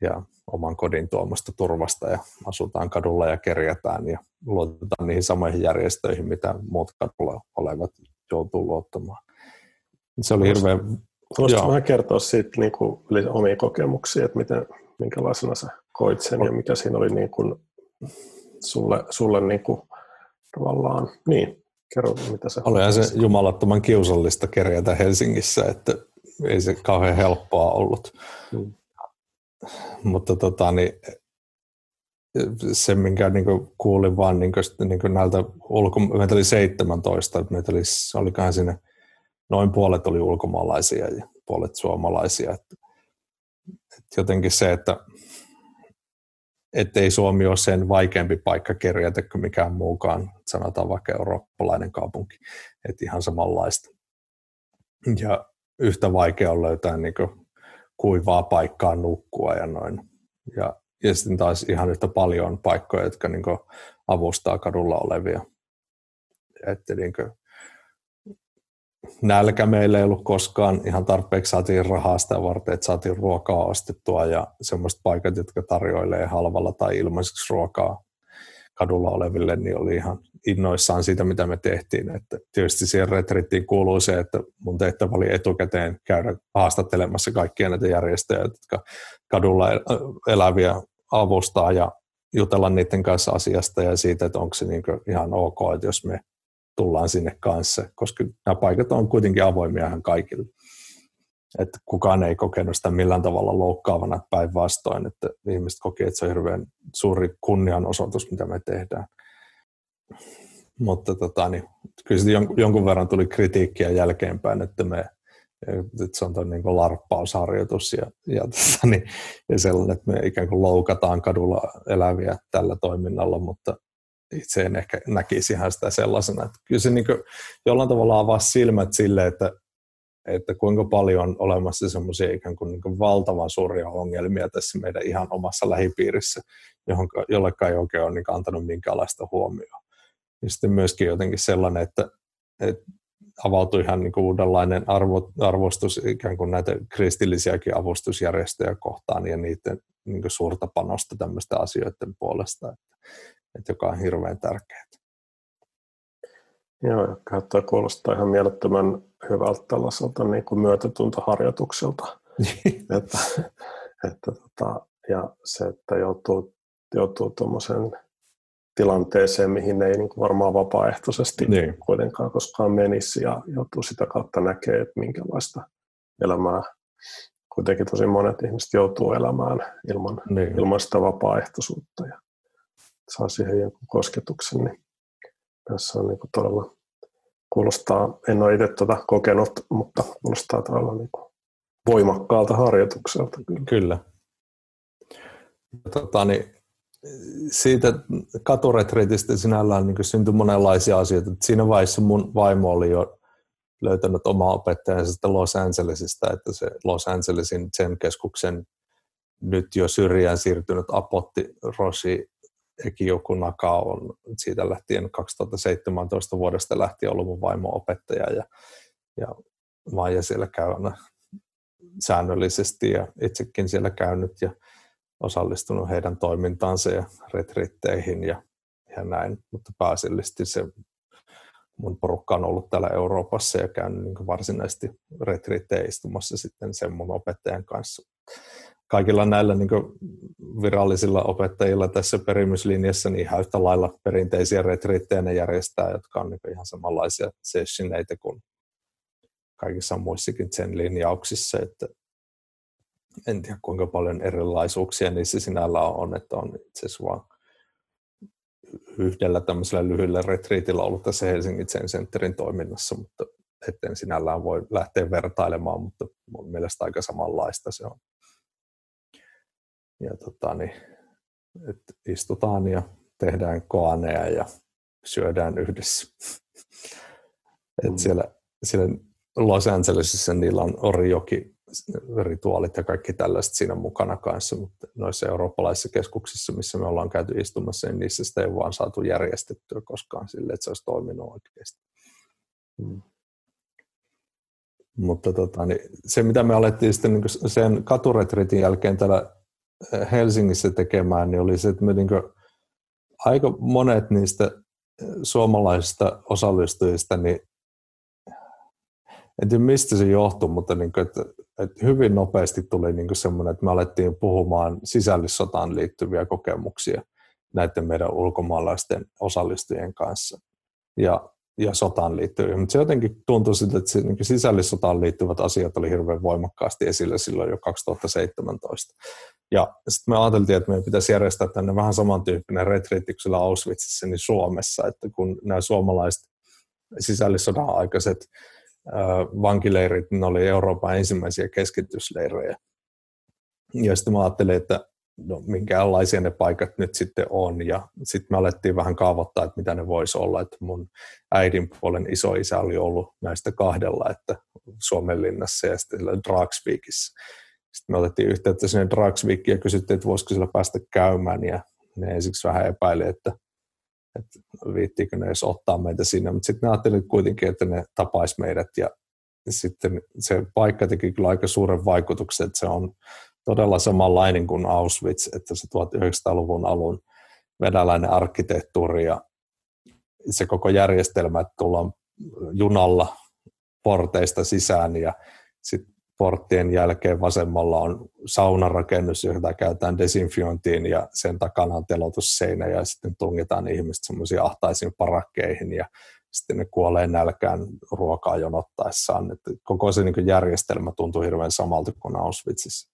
ja oman kodin tuomasta turvasta ja asutaan kadulla ja kerjätään ja luotetaan niihin samoihin järjestöihin, mitä muut kadulla olevat joutuu luottamaan. Se oli hirveän... Voisitko vähän kertoa siitä niin kuin, omia kokemuksia, että miten, minkälaisena sä koit sen ja mikä siinä oli niin kuin, sulle, sulle niin kuin, tavallaan, niin, kerro mitä se Olihan se jumalattoman kiusallista kerjätä Helsingissä, että ei se kauhean helppoa ollut. Hmm. Mutta tota, niin, se, minkä niin kuin, kuulin vaan niin kuin, niin kuin näiltä ulko... Meitä oli 17, meitä oli, olikohan sinne noin puolet oli ulkomaalaisia ja puolet suomalaisia. Että, jotenkin se, että ettei Suomi ole sen vaikeampi paikka kerjätä kuin mikään muukaan, sanotaan vaikka eurooppalainen kaupunki, että ihan samanlaista. Ja yhtä vaikea on löytää niin kuivaa paikkaa nukkua ja noin. Ja, ja sitten taas ihan yhtä paljon paikkoja, jotka niin avustaa kadulla olevia. Että niin kuin, nälkä meillä ei ollut koskaan ihan tarpeeksi saatiin rahaa sitä varten, että saatiin ruokaa ostettua ja semmoiset paikat, jotka tarjoilee halvalla tai ilmaiseksi ruokaa kadulla oleville, niin oli ihan innoissaan siitä, mitä me tehtiin. Että tietysti siihen retrittiin kuuluu se, että mun tehtävä oli etukäteen käydä haastattelemassa kaikkia näitä järjestöjä, jotka kadulla eläviä avustaa ja jutella niiden kanssa asiasta ja siitä, että onko se niin ihan ok, että jos me tullaan sinne kanssa, koska nämä paikat on kuitenkin avoimia ihan kaikille. Että kukaan ei kokenut sitä millään tavalla loukkaavana päinvastoin, että ihmiset koki, että se on hirveän suuri kunnianosoitus, mitä me tehdään. Mutta tota, niin, kyllä jonkun verran tuli kritiikkiä jälkeenpäin, että me että se on niin larppausharjoitus ja, ja, tota, niin, ja sellainen, että me ikään kuin loukataan kadulla eläviä tällä toiminnalla, mutta itse en ehkä näkisi ihan sitä sellaisena. Että kyllä se niin kuin jollain tavalla avaa silmät sille, että, että kuinka paljon on olemassa semmoisia ikään kuin, niin kuin valtavan suuria ongelmia tässä meidän ihan omassa lähipiirissä, johon, jollekka ei oikein ole niin antanut minkäänlaista huomioon. Ja sitten myöskin jotenkin sellainen, että, että avautui ihan niin kuin uudenlainen arvo, arvostus ikään kuin näitä kristillisiäkin avustusjärjestöjä kohtaan ja niiden niin kuin suurta panosta tämmöisten asioiden puolesta. Että että joka on hirveän tärkeää. Joo, ja kuulostaa ihan mielettömän hyvältä tällaiselta niin kuin myötätuntoharjoitukselta. että, että, tota, ja se, että joutuu, joutuu tuommoisen tilanteeseen, mihin ei niin varmaan vapaaehtoisesti niin. kuitenkaan koskaan menisi ja joutuu sitä kautta näkemään, että minkälaista elämää kuitenkin tosi monet ihmiset joutuu elämään ilman, niin. ilman sitä vapaaehtoisuutta. Ja saa siihen jonkun kosketuksen, niin tässä on niin kuin todella, kuulostaa, en ole itse tuota kokenut, mutta kuulostaa todella niin kuin voimakkaalta harjoitukselta. Kyllä. kyllä. Tota, niin, siitä katuretriitistä sinällään niin syntyi monenlaisia asioita. Siinä vaiheessa mun vaimo oli jo löytänyt oma opettajansa Los Angelesista, että se Los Angelesin sen keskuksen nyt jo syrjään siirtynyt apotti Rosi Ekijoku Naka on siitä lähtien 2017 vuodesta lähtien ollut mun vaimo-opettaja ja, ja Maija siellä käy aina säännöllisesti ja itsekin siellä käynyt ja osallistunut heidän toimintaansa ja retritteihin ja, ja näin, mutta pääasiallisesti se mun porukka on ollut täällä Euroopassa ja käynyt niin varsinaisesti retriittejä istumassa sitten sen mun opettajan kanssa. Kaikilla näillä niin virallisilla opettajilla tässä perimyslinjassa niin ihan yhtä lailla perinteisiä retriittejä ne järjestää, jotka on niin ihan samanlaisia sessioneita kuin kaikissa muissakin sen linjauksissa, että en tiedä kuinka paljon erilaisuuksia niissä sinällä on, että on itse asiassa vaan yhdellä tämmöisellä lyhyellä retriitillä ollut tässä Helsingin Zen Centerin toiminnassa, mutta etten sinällään voi lähteä vertailemaan, mutta mun mielestä aika samanlaista se on. Ja tota, niin, että istutaan ja tehdään koaneja ja syödään yhdessä. Mm. Et siellä, siellä Los Angelesissa niillä on Orijoki rituaalit ja kaikki tällaiset siinä mukana kanssa, mutta noissa eurooppalaisissa keskuksissa, missä me ollaan käyty istumassa, niin niissä sitä ei vaan saatu järjestettyä koskaan sille, että se olisi toiminut oikeasti. Hmm. Mutta tota, niin se, mitä me alettiin sitten niin sen katuretritin jälkeen täällä Helsingissä tekemään, niin oli se, että me niin aika monet niistä eh, suomalaisista osallistujista niin en tiedä mistä se johtuu, mutta niin kuin, että, että hyvin nopeasti tuli niin semmoinen, että me alettiin puhumaan sisällissotaan liittyviä kokemuksia näiden meidän ulkomaalaisten osallistujien kanssa. Ja, ja sotaan liittyviä. Mutta se jotenkin tuntui siltä, että niin sisällissotaan liittyvät asiat oli hirveän voimakkaasti esillä silloin jo 2017. Ja sitten me ajateltiin, että meidän pitäisi järjestää tänne vähän samantyyppinen retriitti kuin Auschwitzissa niin Suomessa, että kun nämä suomalaiset sisällissodan aikaiset vankileirit, ne oli Euroopan ensimmäisiä keskitysleirejä. Ja sitten mä ajattelin, että no, minkälaisia ne paikat nyt sitten on. Ja sitten me alettiin vähän kaavoittaa, että mitä ne voisi olla. Että mun äidin puolen isoisä oli ollut näistä kahdella, että Suomenlinnassa ja sitten Dragsvikissä. Sitten me otettiin yhteyttä sinne Dragsvikiin ja kysyttiin, että voisiko sillä päästä käymään. Ja ne ensiksi vähän epäili, että että viittiinkö ne edes ottaa meitä sinne, mutta sitten ne ajattelivat kuitenkin, että ne tapaisi meidät ja sitten se paikka teki kyllä aika suuren vaikutuksen, että se on todella samanlainen kuin Auschwitz, että se 1900-luvun alun venäläinen arkkitehtuuri ja se koko järjestelmä, että tullaan junalla porteista sisään ja sitten porttien jälkeen vasemmalla on saunarakennus, jota käytetään desinfiointiin ja sen takana on telotusseinä ja sitten tungetaan ihmiset semmoisiin ahtaisiin parakkeihin ja sitten ne kuolee nälkään ruokaa jonottaessaan. Että koko se niin järjestelmä tuntuu hirveän samalta kuin Auschwitzissa.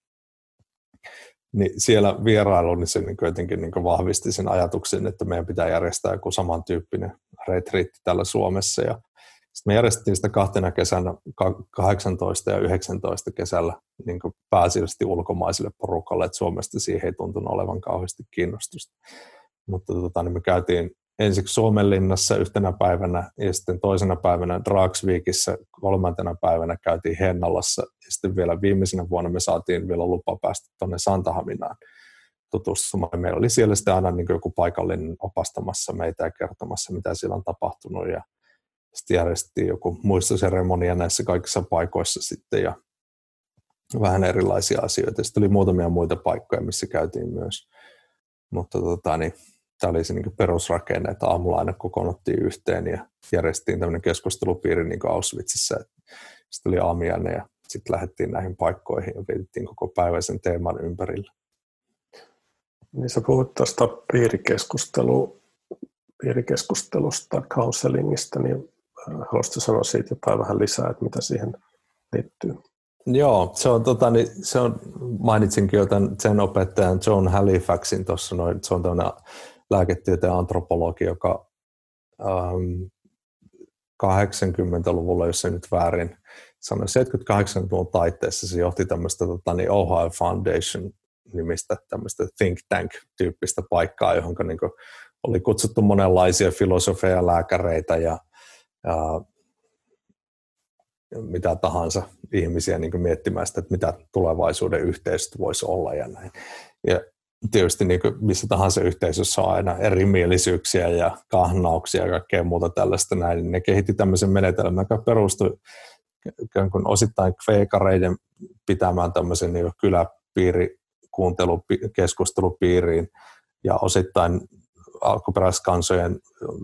Niin siellä vierailu, niin se niin jotenkin niin vahvisti sen ajatuksen, että meidän pitää järjestää joku samantyyppinen retriitti täällä Suomessa. Ja sitten me järjestettiin sitä kahtena kesänä, 18 ja 19 kesällä niin pääasiallisesti ulkomaisille porukalle, että Suomesta siihen ei tuntunut olevan kauheasti kiinnostusta. Mutta tota, niin me käytiin ensiksi Suomenlinnassa yhtenä päivänä ja sitten toisena päivänä Dragsvikissä, kolmantena päivänä käytiin Hennalassa ja sitten vielä viimeisenä vuonna me saatiin vielä lupa päästä tuonne Santahaminaan tutustumaan. Meillä oli siellä sitten aina niin joku paikallinen opastamassa meitä ja kertomassa, mitä siellä on tapahtunut ja sitten järjestettiin joku muistoseremonia näissä kaikissa paikoissa sitten ja vähän erilaisia asioita. Sitten oli muutamia muita paikkoja, missä käytiin myös. Mutta tota, niin, tämä oli se niin perusrakenne, että aamulla aina kokoonnuttiin yhteen ja järjestettiin tämmöinen keskustelupiiri niin kuin Auschwitzissa. Sitten oli aamiainen ja sitten lähdettiin näihin paikkoihin ja vietettiin koko päiväisen teeman ympärillä. Niin sä puhut tuosta piirikeskustelu, piirikeskustelusta, counselingista, niin Haluaisitko sanoa siitä jotain vähän lisää, että mitä siihen liittyy? Joo, se on, tota, niin, se on mainitsinkin jo tämän sen opettajan John Halifaxin tuossa, noin, se on tämmöinen lääketieteen antropologi, joka ähm, 80-luvulla, jos se nyt väärin sanoi, 70-80-luvun taitteessa se johti tämmöistä tota, niin Ohio Foundation nimistä tämmöistä think tank-tyyppistä paikkaa, johon niin oli kutsuttu monenlaisia filosofeja, lääkäreitä ja ja mitä tahansa ihmisiä niin miettimään sitä, että mitä tulevaisuuden yhteisöt voisi olla ja näin. Ja tietysti niin kuin missä tahansa yhteisössä on aina erimielisyyksiä ja kahnauksia ja kaikkea muuta tällaista näin, niin ne kehitti tämmöisen menetelmän, joka perustui ikään kuin osittain kveikareiden pitämään tämmöisen niin kyläpiiri kuuntelukeskustelupiiriin ja osittain alkuperäiskansojen,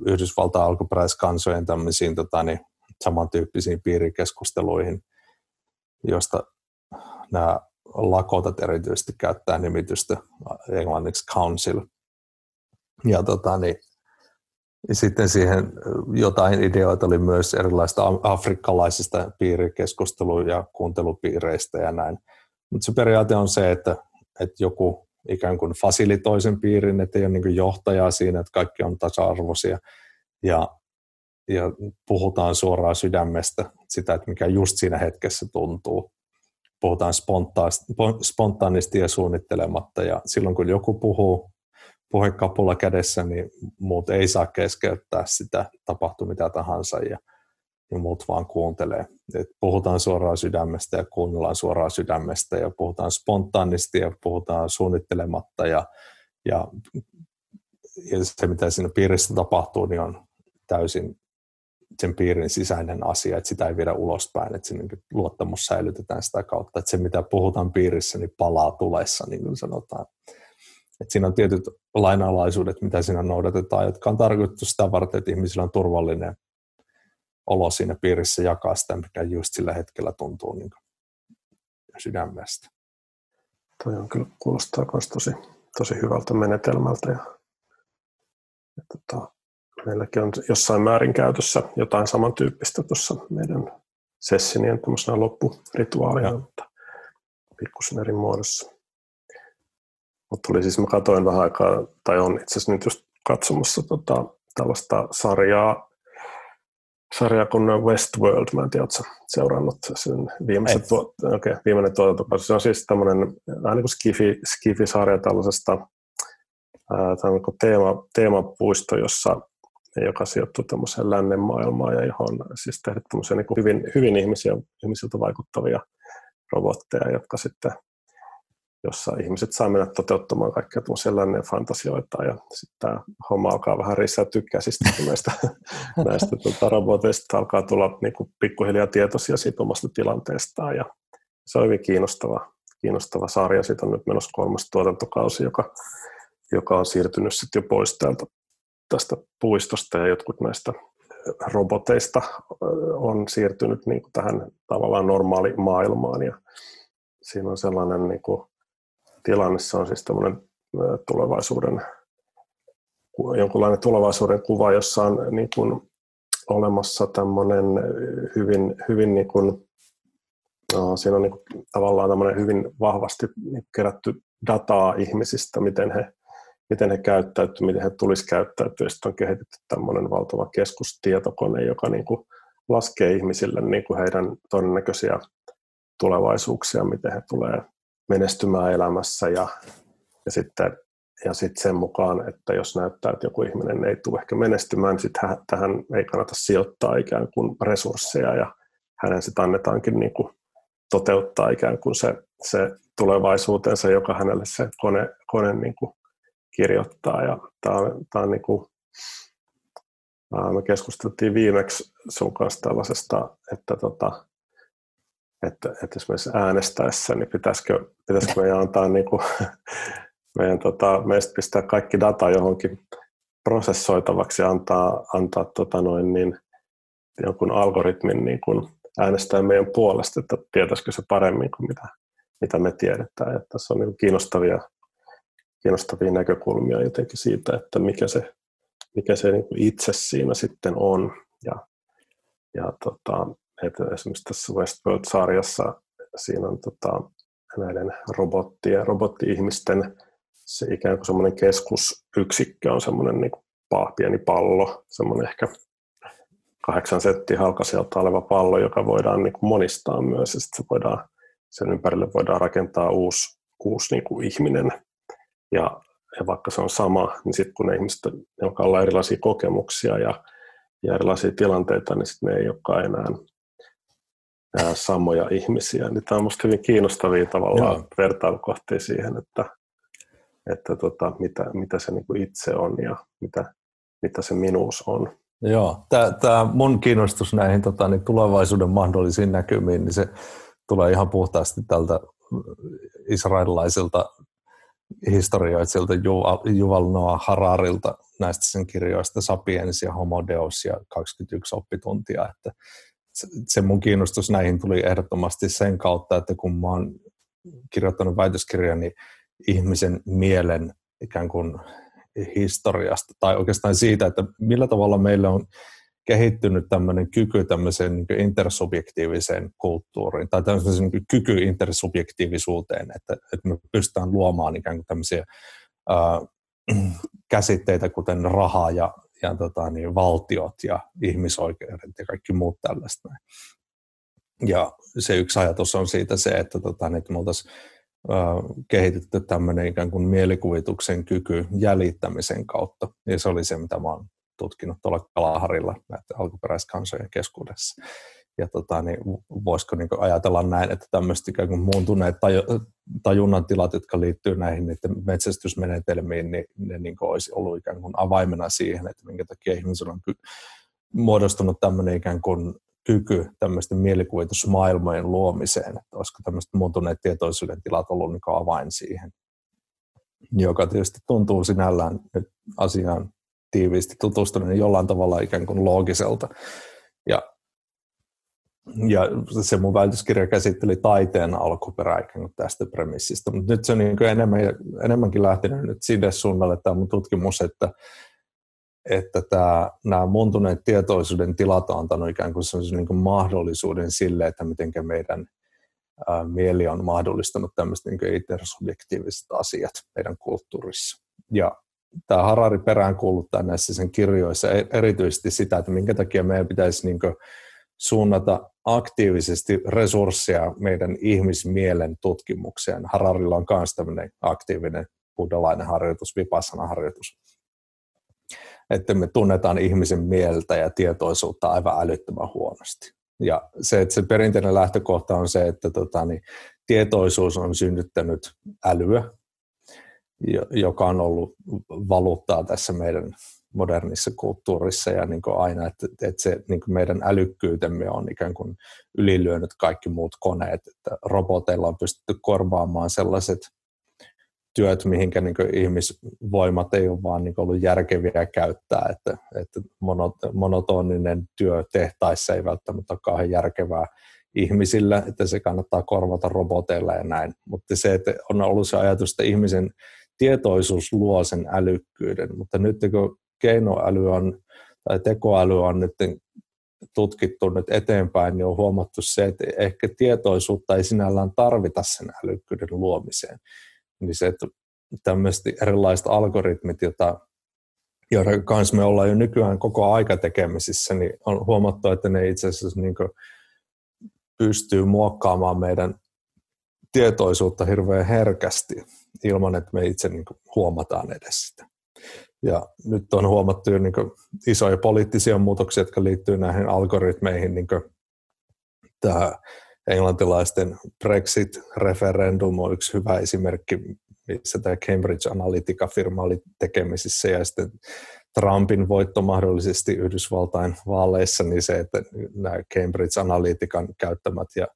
Yhdysvaltain alkuperäiskansojen tämmöisiin tota, niin, samantyyppisiin piirikeskusteluihin, josta nämä lakotat erityisesti käyttää nimitystä englanniksi council. Ja tota, niin, sitten siihen jotain ideoita oli myös erilaisista afrikkalaisista piirikeskustelu- ja kuuntelupiireistä ja näin. Mutta se periaate on se, että, että joku ikään kuin fasilitoi sen piirin, että ei ole niin johtajaa siinä, että kaikki on tasa-arvoisia ja, ja puhutaan suoraan sydämestä sitä, että mikä just siinä hetkessä tuntuu. Puhutaan spontaanisti ja suunnittelematta ja silloin kun joku puhuu puhekapulla kädessä, niin muut ei saa keskeyttää sitä, tapahtuu mitä tahansa ja, ja muut vaan kuuntelee. Et puhutaan suoraan sydämestä ja kuunnellaan suoraan sydämestä ja puhutaan spontaanisti ja puhutaan suunnittelematta ja, ja, ja se mitä siinä piirissä tapahtuu, niin on täysin sen piirin sisäinen asia, että sitä ei viedä ulospäin, että se niin luottamus säilytetään sitä kautta, että se mitä puhutaan piirissä, niin palaa tulessa, niin kuin sanotaan. Et siinä on tietyt lainalaisuudet, mitä siinä noudatetaan, jotka on tarkoitettu sitä varten, että ihmisillä on turvallinen olo siinä piirissä jakaa sitä, mikä just sillä hetkellä tuntuu niin sydämestä. Toi on kyllä kuulostaa myös tosi, tosi hyvältä menetelmältä. Ja, ja tota, meilläkin on jossain määrin käytössä jotain samantyyppistä tuossa meidän sessionien loppurituaalina, mutta pikkusen eri muodossa. Mutta tuli siis, mä katsoin vähän aikaa, tai on itse asiassa nyt just katsomassa tota, tällaista sarjaa, sarjaa kuin Westworld, mä en tiedä, oletko seurannut sen viimeisen tuo, okay, viimeinen tuotantokausi. Se on siis tämmöinen vähän niin kuin skifi, skifi-sarja tällaisesta ää, niin teema, teemapuisto, jossa joka sijoittuu tämmöiseen lännen maailmaan ja johon siis tehdään niin hyvin, hyvin ihmisiä, ihmisiltä vaikuttavia robotteja, jotka sitten jossa ihmiset saa mennä toteuttamaan kaikkia lännen fantasioita ja sitten tämä homma alkaa vähän risätyä käsistä, kun näistä, näistä tota, roboteista alkaa tulla niin kuin pikkuhiljaa tietoisia siitä omasta tilanteestaan ja se on hyvin kiinnostava, kiinnostava sarja. Siitä on nyt menossa kolmas tuotantokausi, joka, joka on siirtynyt sitten jo pois täältä tästä puistosta ja jotkut näistä roboteista on siirtynyt niin kuin tähän tavallaan normaali maailmaan ja siinä on sellainen niin kuin tilanne. Se on siis tämmöinen tulevaisuuden, jonkunlainen tulevaisuuden kuva, jossa on niin kuin olemassa tämmöinen hyvin, hyvin niin kuin, no, siinä on niin kuin tavallaan tämmöinen hyvin vahvasti kerätty dataa ihmisistä, miten he, miten he käyttäytyy, miten he tulisi käyttäytyä. Sitten on kehitetty tämmöinen valtava keskustietokone, joka niin kuin laskee ihmisille niin kuin heidän todennäköisiä tulevaisuuksia, miten he tulee menestymään elämässä ja, ja sitten ja sitten sen mukaan, että jos näyttää, että joku ihminen ei tule ehkä menestymään, niin sitten tähän ei kannata sijoittaa ikään kuin resursseja ja hänen sitten annetaankin niin kuin toteuttaa ikään kuin se, se tulevaisuutensa, joka hänelle se kone, kone niin kuin kirjoittaa. Ja tämä on, tämä on niin kuin, me keskusteltiin viimeksi sun kanssa tällaisesta, että tota, että, että esimerkiksi äänestäessä, niin pitäisikö, pitäisikö meidän antaa niin kuin, meidän, tota, meistä pistää kaikki data johonkin prosessoitavaksi ja antaa, antaa tota noin, niin, jonkun algoritmin niin kuin äänestää meidän puolesta, että tietäisikö se paremmin kuin mitä, mitä me tiedetään. Että tässä on niin kiinnostavia, kiinnostavia näkökulmia jotenkin siitä, että mikä se, mikä se niin itse siinä sitten on. Ja, ja tota, että esimerkiksi tässä Westworld-sarjassa siinä on tota, näiden robottien, robotti-ihmisten se ikään kuin semmoinen keskusyksikkö on semmoinen niin kuin pieni pallo, semmoinen ehkä kahdeksan senttiä halkaisijalta oleva pallo, joka voidaan niin kuin monistaa myös ja sitten se voidaan, sen ympärille voidaan rakentaa uusi, uusi niin kuin ihminen. Ja, ja vaikka se on sama, niin sitten kun ne ihmiset, jotka on erilaisia kokemuksia ja, ja erilaisia tilanteita, niin sitten ne ei olekaan enää samoja ihmisiä. Niin tämä on minusta hyvin kiinnostavia tavallaan Joo. vertailukohtia siihen, että, että tota, mitä, mitä se niin kuin itse on ja mitä, mitä se minuus on. Joo, tämä mun kiinnostus näihin tota, niin tulevaisuuden mahdollisiin näkymiin, niin se tulee ihan puhtaasti tältä israelilaisilta historioitsilta Juval Noah Hararilta näistä sen kirjoista Sapiens ja Homo Deus ja 21 oppituntia. Että se mun kiinnostus näihin tuli ehdottomasti sen kautta, että kun mä oon kirjoittanut väitöskirjani ihmisen mielen ikään kuin historiasta tai oikeastaan siitä, että millä tavalla meillä on kehittynyt tämmöinen kyky tämmöiseen niin intersubjektiiviseen kulttuuriin tai tämmöiseen niin kyky intersubjektiivisuuteen, että, että me pystytään luomaan ikään kuin tämmöisiä ää, käsitteitä, kuten raha ja, ja tota, niin, valtiot ja ihmisoikeudet ja kaikki muut tällaista. Ja se yksi ajatus on siitä se, että, tota, niin, että me oltaisiin kehitetty tämmöinen ikään kuin mielikuvituksen kyky jäljittämisen kautta. Ja se oli se, mitä mä oon tutkinut tuolla Kalaharilla näiden alkuperäiskansojen keskuudessa. Ja tota, niin voisiko niin ajatella näin, että tämmöiset ikään kuin muuntuneet taju- tajunnan tilat, jotka liittyy näihin niiden metsästysmenetelmiin, niin ne niin olisi ollut ikään kuin avaimena siihen, että minkä takia ihmisillä on ky- muodostunut tämmöinen ikään kuin kyky tämmöisten mielikuvitusmaailmojen luomiseen, että olisiko tämmöiset muuntuneet tietoisuuden tilat ollut niin avain siihen, joka tietysti tuntuu sinällään nyt asiaan tiiviisti tutustunut niin jollain tavalla ikään kuin loogiselta. Ja, ja se mun väitöskirja käsitteli taiteen alkuperää ikään kuin tästä premissistä, mutta nyt se on niin enemmän, enemmänkin lähtenyt nyt sille suunnalle tämä mun tutkimus, että, että tämä, nämä muuntuneet tietoisuuden tilat on antanut ikään kuin niin kuin mahdollisuuden sille, että miten meidän ää, mieli on mahdollistanut tämmöiset niin intersubjektiiviset asiat meidän kulttuurissa. Ja tämä Harari perään kuuluttaa näissä sen kirjoissa e-, erityisesti sitä, että minkä takia meidän pitäisi niin suunnata aktiivisesti resursseja meidän ihmismielen tutkimukseen. Hararilla on myös tämmöinen aktiivinen buddhalainen harjoitus, vipassana harjoitus. Että me tunnetaan ihmisen mieltä ja tietoisuutta aivan älyttömän huonosti. Ja se, että se perinteinen lähtökohta on se, että tota, niin, tietoisuus on synnyttänyt älyä, joka on ollut valuuttaa tässä meidän modernissa kulttuurissa ja niin kuin aina, että, että se niin kuin meidän älykkyytemme on ikään kuin ylilyönyt kaikki muut koneet, että roboteilla on pystytty korvaamaan sellaiset työt, mihinkä niin ihmisvoimat ei ole vaan niin ollut järkeviä käyttää, että, että monotoninen työ tehtaissa ei välttämättä ole kauhean järkevää ihmisillä, että se kannattaa korvata roboteilla ja näin. Mutta se, että on ollut se ajatus, että ihmisen tietoisuus luo sen älykkyyden, mutta nyt kun keinoäly on, tai tekoäly on nyt tutkittu nyt eteenpäin, niin on huomattu se, että ehkä tietoisuutta ei sinällään tarvita sen älykkyyden luomiseen. Niin se, että tämmöiset erilaiset algoritmit, joita joiden kanssa me ollaan jo nykyään koko aika tekemisissä, niin on huomattu, että ne itse asiassa niin pystyy muokkaamaan meidän tietoisuutta hirveän herkästi ilman, että me itse niin huomataan edes sitä. Ja nyt on huomattu jo niin isoja poliittisia muutoksia, jotka liittyy näihin algoritmeihin, niin tämä englantilaisten Brexit-referendum on yksi hyvä esimerkki, missä tämä Cambridge Analytica-firma oli tekemisissä ja sitten Trumpin voitto mahdollisesti Yhdysvaltain vaaleissa, niin se, että nämä Cambridge Analytican käyttämät ja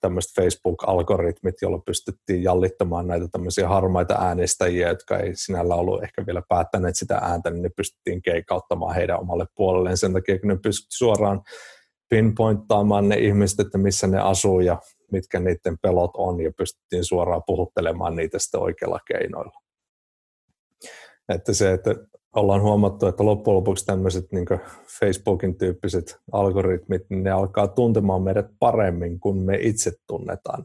tämmöiset Facebook-algoritmit, joilla pystyttiin jallittamaan näitä tämmöisiä harmaita äänestäjiä, jotka ei sinällä ollut ehkä vielä päättäneet sitä ääntä, niin ne pystyttiin keikauttamaan heidän omalle puolelleen sen takia, kun ne pystyttiin suoraan pinpointtaamaan ne ihmiset, että missä ne asuu ja mitkä niiden pelot on, ja pystyttiin suoraan puhuttelemaan niitä sitten oikealla keinoilla. Että se, että ollaan huomattu, että loppujen lopuksi tämmöiset niin Facebookin tyyppiset algoritmit, niin ne alkaa tuntemaan meidät paremmin kuin me itse tunnetaan.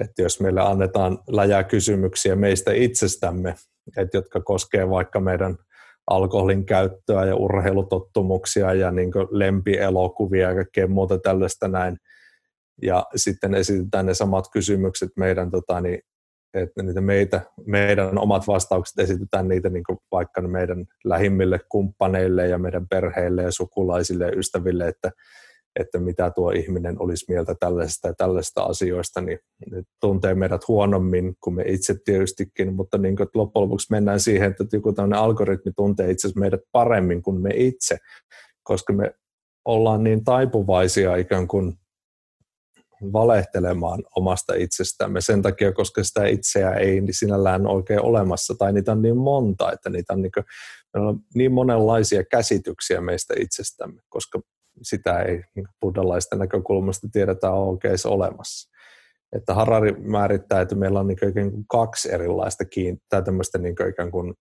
Että, jos meille annetaan läjää kysymyksiä meistä itsestämme, että jotka koskee vaikka meidän alkoholin käyttöä ja urheilutottumuksia ja niin lempielokuvia ja kaikkea muuta tällaista näin, ja sitten esitetään ne samat kysymykset meidän tota, niin että niitä meitä, meidän omat vastaukset esitetään niitä niin kuin vaikka meidän lähimmille kumppaneille ja meidän perheille ja sukulaisille ja ystäville, että, että mitä tuo ihminen olisi mieltä tällaisesta ja tällaisesta asioista, niin ne tuntee meidät huonommin kuin me itse tietystikin, mutta niin kuin, loppujen lopuksi mennään siihen, että joku tämmöinen algoritmi tuntee itse asiassa meidät paremmin kuin me itse, koska me ollaan niin taipuvaisia ikään kuin valehtelemaan omasta itsestämme sen takia, koska sitä itseä ei sinällään oikein olemassa, tai niitä on niin monta, että niitä on niin, kuin, on niin monenlaisia käsityksiä meistä itsestämme, koska sitä ei niin buddhalaisten näkökulmasta tiedetä oikein olemassa. Että Harari määrittää, että meillä on niin kuin kaksi erilaista kiinnittää tämmöistä niin ikään kuin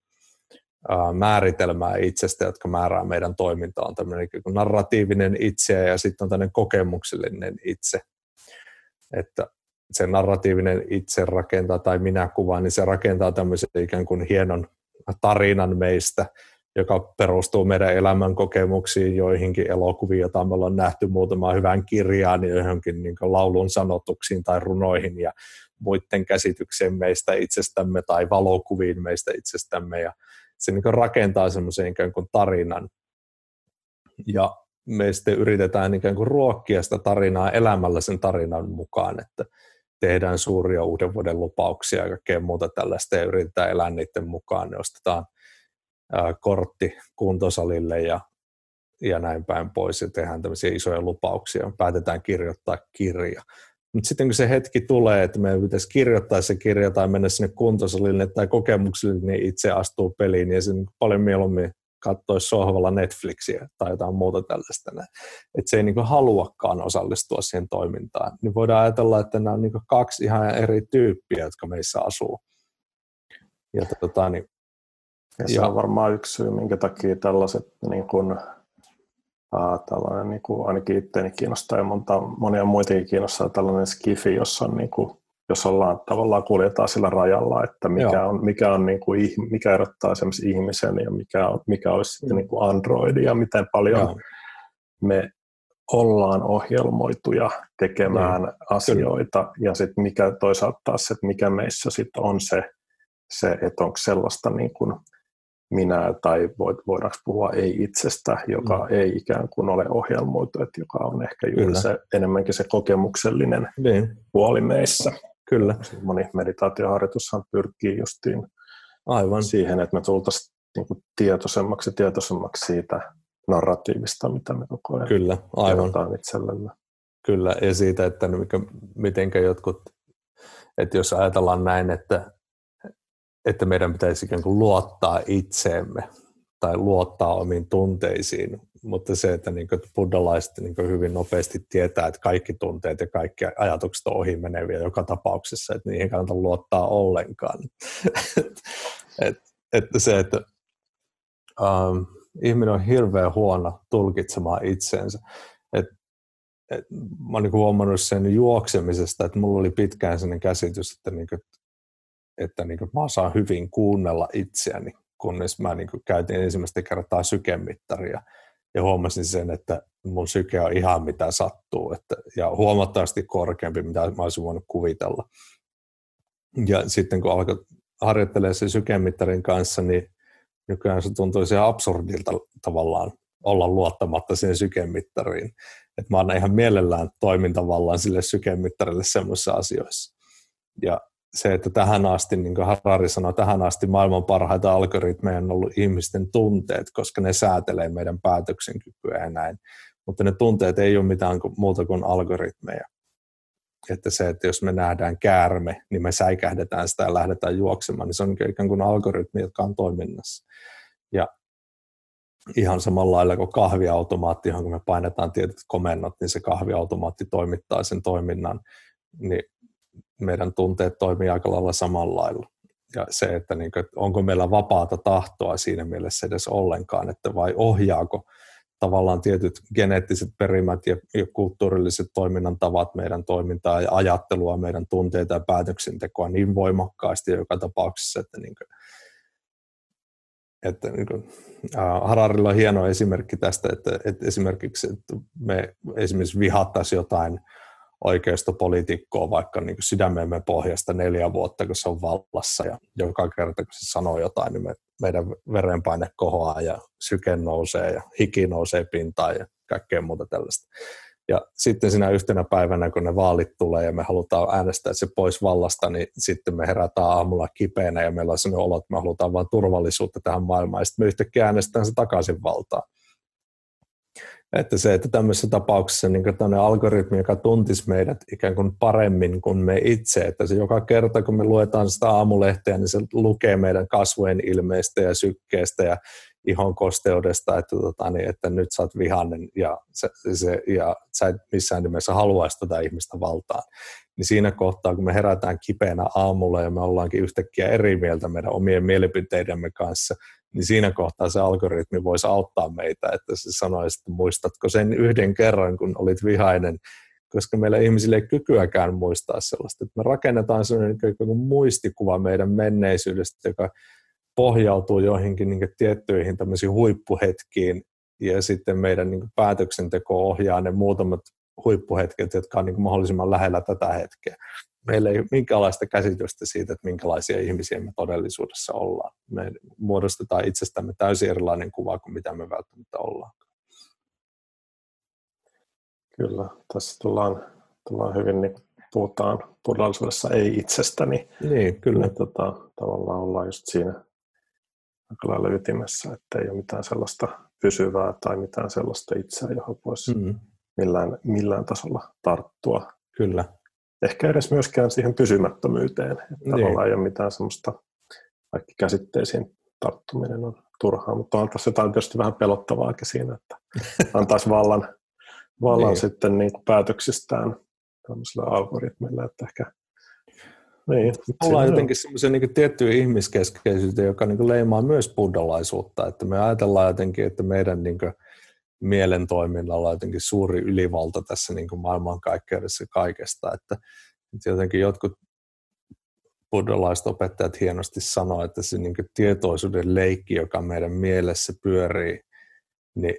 määritelmää itsestä, jotka määrää meidän toimintaa. On tämmöinen narratiivinen itse ja sitten on tämmöinen kokemuksellinen itse. Että se narratiivinen itse rakentaa tai minä kuvaan, niin se rakentaa tämmöisen ikään kuin hienon tarinan meistä, joka perustuu meidän elämän kokemuksiin, joihinkin elokuviin, joita me ollaan nähty muutamaan hyvän kirjaan, niin johonkin niin laulun sanotuksiin tai runoihin ja muiden käsitykseen meistä itsestämme tai valokuviin meistä itsestämme. Ja se niin rakentaa semmoisen ikään kuin tarinan. Ja me sitten yritetään ikään kuin ruokkia sitä tarinaa elämällä sen tarinan mukaan, että tehdään suuria uuden vuoden lupauksia ja kaikkea muuta tällaista ja yritetään elää niiden mukaan. Ne ostetaan kortti kuntosalille ja, ja näin päin pois ja tehdään tämmöisiä isoja lupauksia. Päätetään kirjoittaa kirja. Mutta sitten kun se hetki tulee, että meidän pitäisi kirjoittaa se kirja tai mennä sinne kuntosalille tai kokemukselle, niin itse astuu peliin ja sen paljon mieluummin katsoisi sohvalla Netflixiä tai jotain muuta tällaista. Että se ei niin haluakaan osallistua siihen toimintaan. Niin voidaan ajatella, että nämä on niin kaksi ihan eri tyyppiä, jotka meissä asuu. Ja, tota, niin, ja se on varmaan yksi syy, minkä takia tällaiset niin kuin, ää, tällainen, niin kuin ainakin itseäni kiinnostaa ja monta, monia muitakin kiinnostaa tällainen skifi, jossa on niin kuin, jos ollaan tavallaan kuljetaan sillä rajalla, että mikä on, mikä, on niin kuin, mikä erottaa ihmisen ja mikä, on, mikä olisi sitten mm. niin kuin Android ja miten paljon Joo. me ollaan ohjelmoituja tekemään Joo. asioita Kyllä. ja sitten mikä toisaalta taas, että mikä meissä sitten on se, se että onko sellaista niin kuin minä tai voidaanko puhua ei-itsestä, joka mm. ei ikään kuin ole ohjelmoitu, että joka on ehkä juuri Kyllä. se, enemmänkin se kokemuksellinen niin. puoli meissä. Kyllä. Moni meditaatioharjoitushan pyrkii justiin Aivan. siihen, että me tultaisiin niin kuin tietoisemmaksi ja tietoisemmaksi siitä narratiivista, mitä me koko ajan Kyllä, aivan. itsellemme. Kyllä, ja siitä, että miten jotkut, että jos ajatellaan näin, että, että meidän pitäisi ikään kuin luottaa itseemme tai luottaa omiin tunteisiin, mutta se, että niin kuin buddhalaiset niin kuin hyvin nopeasti tietää, että kaikki tunteet ja kaikki ajatukset on ohi meneviä joka tapauksessa, että niihin kannata luottaa ollenkaan. et, että se, että um, ihminen on hirveän huono tulkitsemaan itseensä. Et, et, mä olen niin huomannut sen juoksemisesta, että mulla oli pitkään sellainen käsitys, että, niin kuin, että niin kuin mä osaan hyvin kuunnella itseäni, kunnes mä niin kuin käytin ensimmäistä kertaa sykemittaria – ja huomasin sen, että mun syke on ihan mitä sattuu että, ja huomattavasti korkeampi, mitä mä olisin voinut kuvitella. Ja sitten kun alkoi harjoittelemaan sen sykemittarin kanssa, niin nykyään se tuntui ihan absurdilta tavallaan olla luottamatta siihen sykemittariin. Että mä annan ihan mielellään toimin tavallaan sille sykemittarille semmoisissa asioissa. Ja se, että tähän asti, niin kuin Harari sanoi, tähän asti maailman parhaita algoritmeja on ollut ihmisten tunteet, koska ne säätelee meidän päätöksenkykyä ja näin. Mutta ne tunteet ei ole mitään muuta kuin algoritmeja. Että se, että jos me nähdään käärme, niin me säikähdetään sitä ja lähdetään juoksemaan, niin se on ikään kuin algoritmi, jotka on toiminnassa. Ja ihan samalla lailla kuin kahviautomaatti, johon me painetaan tietyt komennot, niin se kahviautomaatti toimittaa sen toiminnan, niin meidän tunteet toimii aika lailla samalla lailla. Ja se, että, niin kuin, onko meillä vapaata tahtoa siinä mielessä edes ollenkaan, että vai ohjaako tavallaan tietyt geneettiset perimät ja, ja kulttuurilliset toiminnan tavat meidän toimintaa ja ajattelua, meidän tunteita ja päätöksentekoa niin voimakkaasti joka tapauksessa, että, niin kuin, että niin kuin, Hararilla on hieno esimerkki tästä, että, että esimerkiksi että me esimerkiksi vihattaisiin jotain oikeistopolitiikkoa vaikka niin sydämemme pohjasta neljä vuotta, kun se on vallassa ja joka kerta, kun se sanoo jotain, niin me, meidän verenpaine kohoaa ja syke nousee ja hiki nousee pintaan ja kaikkea muuta tällaista. Ja sitten sinä yhtenä päivänä, kun ne vaalit tulee ja me halutaan äänestää se pois vallasta, niin sitten me herätään aamulla kipeänä ja meillä on sellainen olo, että me halutaan vain turvallisuutta tähän maailmaan ja sitten me yhtäkkiä äänestetään se takaisin valtaan. Että se, että tämmöisessä tapauksessa niin tämmöinen algoritmi, joka tuntisi meidät ikään kuin paremmin kuin me itse, että se joka kerta, kun me luetaan sitä aamulehteä, niin se lukee meidän kasvojen ilmeistä ja sykkeestä ja ihon kosteudesta, että, tota, niin, että nyt sä oot vihannen ja, se, se, ja sä et missään nimessä haluaisi tätä ihmistä valtaan. Niin siinä kohtaa, kun me herätään kipeänä aamulla ja me ollaankin yhtäkkiä eri mieltä meidän omien mielipiteidemme kanssa, niin siinä kohtaa se algoritmi voisi auttaa meitä, että se sanoisi, että muistatko sen yhden kerran, kun olit vihainen, koska meillä ihmisille ei kykyäkään muistaa sellaista. Että me rakennetaan sellainen muistikuva meidän menneisyydestä, joka pohjautuu joihinkin niin tiettyihin tämmöisiin huippuhetkiin, ja sitten meidän niin päätöksenteko ohjaa ne muutamat huippuhetket, jotka on niin mahdollisimman lähellä tätä hetkeä. Meillä ei ole minkäänlaista käsitystä siitä, että minkälaisia ihmisiä me todellisuudessa ollaan. Me muodostetaan itsestämme täysin erilainen kuva kuin mitä me välttämättä ollaan. Kyllä, tässä tullaan, tullaan hyvin, niin puhutaan pudotuksessa ei itsestäni. Niin, kyllä. Niin, tota, tavallaan ollaan just siinä aika lailla ytimessä, että ei ole mitään sellaista pysyvää tai mitään sellaista itseä, johon voisi mm. Millään, millään tasolla tarttua. Kyllä. Ehkä edes myöskään siihen pysymättömyyteen. Että niin. Tavallaan ei ole mitään sellaista, kaikki käsitteisiin tarttuminen on turhaa, mutta on tässä jotain tietysti vähän pelottavaakin siinä, että antaisi vallan, vallan niin. sitten niin päätöksistään tämmöisellä algoritmilla, että ehkä niin, Ollaan jotenkin semmoisen niin tiettyä ihmiskeskeisyyttä, joka niin leimaa myös buddhalaisuutta, että me ajatellaan jotenkin, että meidän niin kuin, mielen toiminnalla jotenkin suuri ylivalta tässä niin kuin maailmankaikkeudessa kaikesta, että, jotenkin jotkut buddhalaiset opettajat hienosti sanoo, että se niin tietoisuuden leikki, joka meidän mielessä pyörii, niin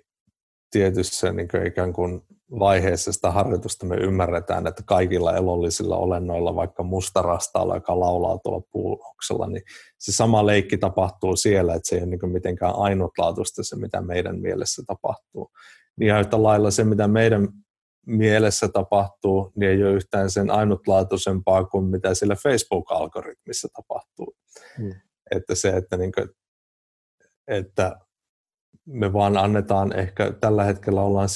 tietyssä niin kuin ikään kuin vaiheessa sitä harjoitusta me ymmärretään, että kaikilla elollisilla olennoilla, vaikka mustarastaalla, joka laulaa tuolla puuloksella, niin se sama leikki tapahtuu siellä, että se ei ole niin mitenkään ainutlaatuista se, mitä meidän mielessä tapahtuu. Niin yhtä lailla se, mitä meidän mielessä tapahtuu, niin ei ole yhtään sen ainutlaatuisempaa kuin mitä sillä Facebook-algoritmissa tapahtuu. Hmm. Että se, että, niin kuin, että me vaan annetaan ehkä tällä hetkellä ollaan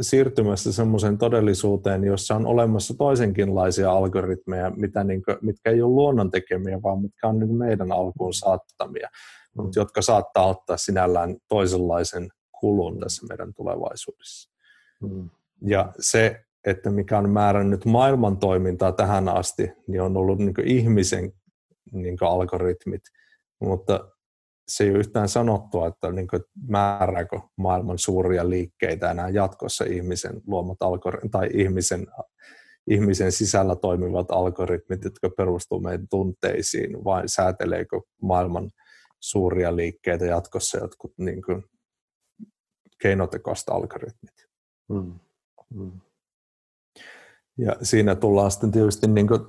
siirtymässä semmoiseen todellisuuteen, jossa on olemassa toisenkinlaisia algoritmeja, mitä niin kuin, mitkä ei ole luonnon tekemiä, vaan mitkä on niin meidän alkuun saattamia, mm. mutta jotka saattaa ottaa sinällään toisenlaisen kulun tässä meidän tulevaisuudessa. Mm. Ja se, että mikä on määrännyt maailman toimintaa tähän asti, niin on ollut niin ihmisen niin algoritmit, mutta se ei ole yhtään sanottua, että niin kuin, määrääkö maailman suuria liikkeitä enää jatkossa ihmisen luomat algoritmit tai ihmisen, ihmisen sisällä toimivat algoritmit, jotka perustuvat meidän tunteisiin, vai sääteleekö maailman suuria liikkeitä jatkossa jotkut niin kuin, keinotekoista algoritmit. Hmm. Hmm. Ja siinä tullaan sitten tietysti niin kuin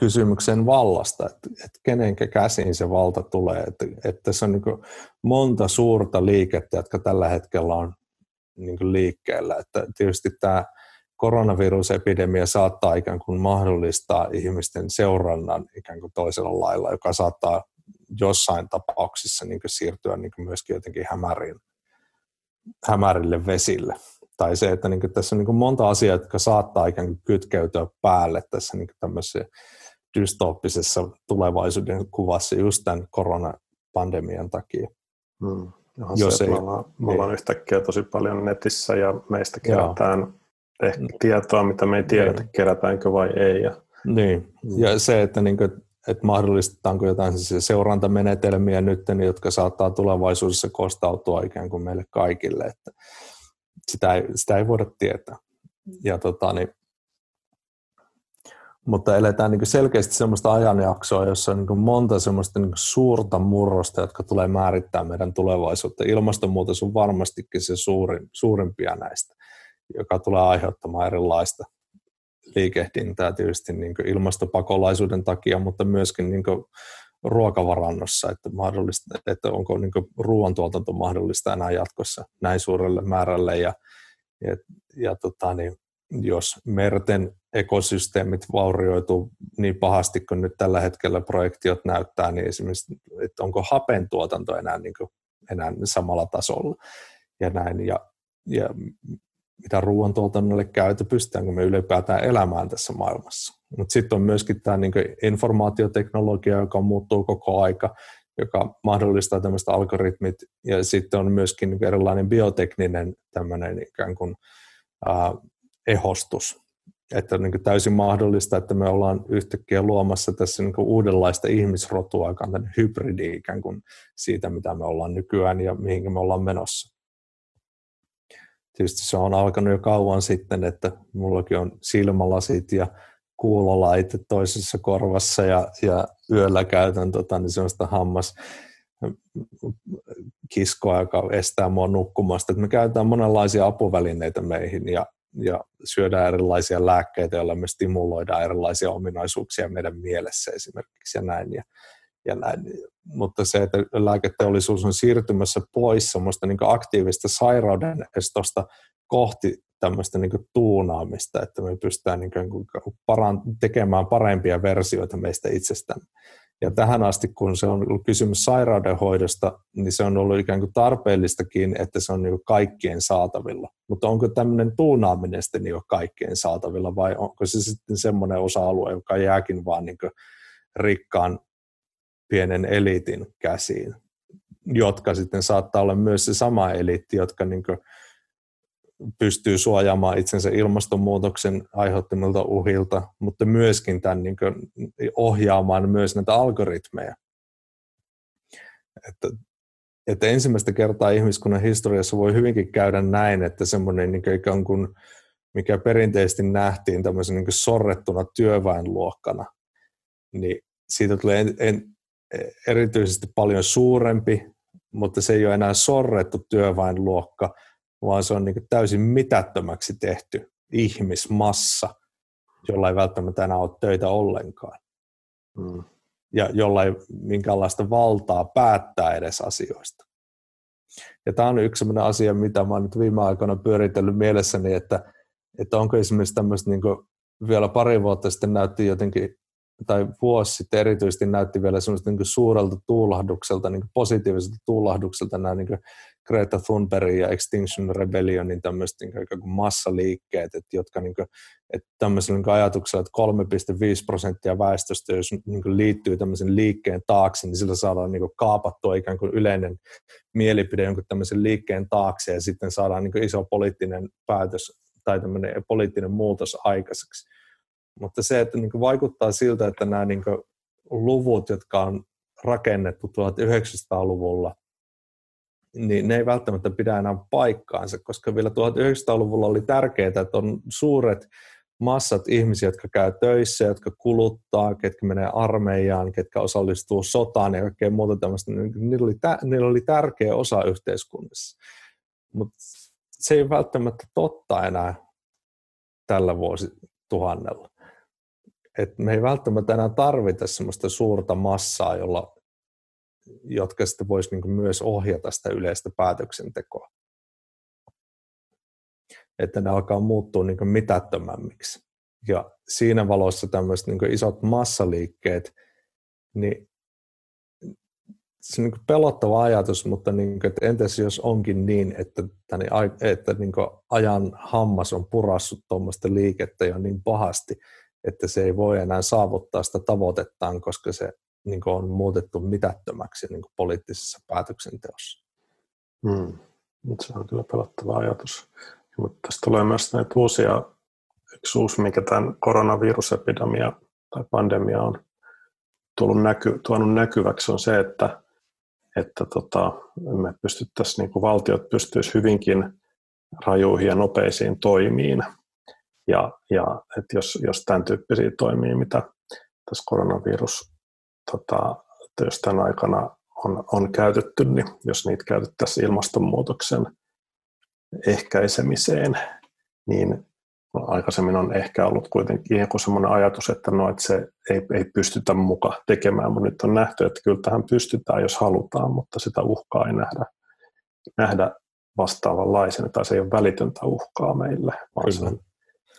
kysymyksen vallasta, että, että kenenkä käsiin se valta tulee. Että, että se on niin monta suurta liikettä, jotka tällä hetkellä on niin liikkeellä. Että tietysti tämä koronavirusepidemia saattaa ikään kuin mahdollistaa ihmisten seurannan ikään kuin toisella lailla, joka saattaa jossain tapauksissa niin siirtyä niin myöskin jotenkin hämärin, hämärille vesille. Tai se, että niin tässä on niin monta asiaa, jotka saattaa ikään kuin kytkeytyä päälle tässä niin tämmöisessä dystooppisessa tulevaisuuden kuvassa just tämän koronapandemian takia. Hmm. Jos se, ei, me ollaan, me ollaan niin. yhtäkkiä tosi paljon netissä ja meistä kerätään Joo. ehkä mm. tietoa, mitä me ei tiedetä, niin. kerätäänkö vai ei. Ja, niin, hmm. ja se, että, niin kuin, että mahdollistetaanko jotain seurantamenetelmiä nyt, jotka saattaa tulevaisuudessa kostautua ikään kuin meille kaikille, että sitä ei, sitä ei voida tietää. Ja tota, niin, mutta eletään niin selkeästi sellaista ajanjaksoa, jossa on niin monta sellaista niin suurta murrosta, jotka tulee määrittää meidän tulevaisuutta. Ilmastonmuutos on varmastikin se suurin, suurimpia näistä, joka tulee aiheuttamaan erilaista liikehdintää tietysti niin ilmastopakolaisuuden takia, mutta myöskin niin ruokavarannossa, että, mahdollista, että onko niin ruoantuotanto mahdollista enää jatkossa näin suurelle määrälle. Ja, ja, ja tota, niin, jos merten ekosysteemit vaurioituu niin pahasti kuin nyt tällä hetkellä projektiot näyttää, niin esimerkiksi, että onko hapen tuotanto enää, niin enää samalla tasolla ja näin, ja, ja mitä ruoantuotannolle käy, että pystytäänkö me ylipäätään elämään tässä maailmassa. Mutta sitten on myöskin tämä niin informaatioteknologia, joka muuttuu koko aika, joka mahdollistaa tämmöistä algoritmit, ja sitten on myöskin niin erilainen biotekninen tämmöinen ikään kuin äh, ehostus, että on niin täysin mahdollista, että me ollaan yhtäkkiä luomassa tässä niin uudenlaista ihmisrotua, joka on hybridi ikään kuin siitä, mitä me ollaan nykyään ja mihin me ollaan menossa. Tietysti se on alkanut jo kauan sitten, että mullakin on silmälasit ja kuulolaite toisessa korvassa ja, ja yöllä käytän tota, niin sellaista hammas kiskoa, joka estää mua nukkumasta. Et me käytetään monenlaisia apuvälineitä meihin ja, ja syödään erilaisia lääkkeitä, joilla me stimuloidaan erilaisia ominaisuuksia meidän mielessä esimerkiksi ja näin. Ja, ja näin. Mutta se, että lääketeollisuus on siirtymässä pois semmoista niin aktiivista sairauden estosta kohti tämmöistä niin tuunaamista, että me pystytään niin paran, tekemään parempia versioita meistä itsestämme. Ja tähän asti, kun se on ollut kysymys sairaudenhoidosta, niin se on ollut ikään kuin tarpeellistakin, että se on niin kaikkien saatavilla. Mutta onko tämmöinen tuunaaminen sitten niin kaikkien saatavilla vai onko se sitten semmoinen osa-alue, joka jääkin vaan niin rikkaan pienen eliitin käsiin, jotka sitten saattaa olla myös se sama eliitti, jotka niin pystyy suojaamaan itsensä ilmastonmuutoksen aiheuttamilta uhilta, mutta myöskin tämän niin ohjaamaan myös näitä algoritmeja. Että, että ensimmäistä kertaa ihmiskunnan historiassa voi hyvinkin käydä näin, että semmoinen niin kuin, ikään kuin, mikä perinteisesti nähtiin tämmöisen niin sorrettuna työväenluokkana, niin siitä tulee en, erityisesti paljon suurempi, mutta se ei ole enää sorrettu työväenluokka, vaan se on niin täysin mitättömäksi tehty ihmismassa, jolla ei välttämättä enää ole töitä ollenkaan. Mm. Ja jolla ei minkäänlaista valtaa päättää edes asioista. Ja tämä on yksi sellainen asia, mitä mä olen nyt viime aikoina pyöritellyt mielessäni, että, että onko esimerkiksi tämmöistä niin vielä pari vuotta sitten näytti jotenkin tai vuosi sitten erityisesti näytti vielä semmoista niin suurelta tuulahdukselta, niin positiiviselta tuulahdukselta nämä niin Greta Thunbergin ja Extinction Rebellionin tämmöiset niin kuin massaliikkeet, että, jotka niin kuin, että tämmöisellä niin ajatuksella, että 3,5 prosenttia väestöstä, jos niin liittyy tämmöisen liikkeen taakse, niin sillä saadaan niin kuin kaapattua ikään kuin yleinen mielipide jonkun tämmöisen liikkeen taakse ja sitten saadaan niin iso poliittinen päätös tai tämmöinen poliittinen muutos aikaiseksi. Mutta se, että niin vaikuttaa siltä, että nämä niin luvut, jotka on rakennettu 1900-luvulla, niin ne ei välttämättä pidä enää paikkaansa, koska vielä 1900-luvulla oli tärkeää, että on suuret massat ihmisiä, jotka käy töissä, jotka kuluttaa, ketkä menee armeijaan, ketkä osallistuu sotaan ja kaikkea muuta tämmöistä. Niillä oli, niillä oli tärkeä osa yhteiskunnassa. Mutta se ei välttämättä totta enää tällä vuosituhannella että me ei välttämättä enää tarvita sellaista suurta massaa, jolla, jotka sitten voisi niin myös ohjata sitä yleistä päätöksentekoa. Että ne alkaa muuttua niin mitättömämmiksi. Ja siinä valossa tämmöiset niin isot massaliikkeet, niin se on niin pelottava ajatus, mutta niin kuin, että entäs jos onkin niin, että, tänne, että niin ajan hammas on purassut tuommoista liikettä jo niin pahasti, että se ei voi enää saavuttaa sitä tavoitettaan, koska se niin on muutettu mitättömäksi niin poliittisessa päätöksenteossa. Hmm. Se on kyllä pelottava ajatus. Mutta tässä tulee myös näitä uusia, yksi uusi, mikä tämän koronavirusepidemia tai pandemia on tullut näky, tuonut näkyväksi, on se, että, että tota, me pystyttäisiin, niin kuin valtiot pystyisivät hyvinkin rajuihin ja nopeisiin toimiin ja, ja että jos, jos tämän tyyppisiä toimii, mitä tässä koronavirus, tota, jos tämän aikana on, on käytetty, niin jos niitä käytettäisiin ilmastonmuutoksen ehkäisemiseen, niin aikaisemmin on ehkä ollut kuitenkin joku sellainen ajatus, että, no, että se ei, ei pystytä muka tekemään, mutta nyt on nähty, että kyllä tähän pystytään, jos halutaan, mutta sitä uhkaa ei nähdä, nähdä vastaavanlaisena, tai se ei ole välitöntä uhkaa meille, vaan se on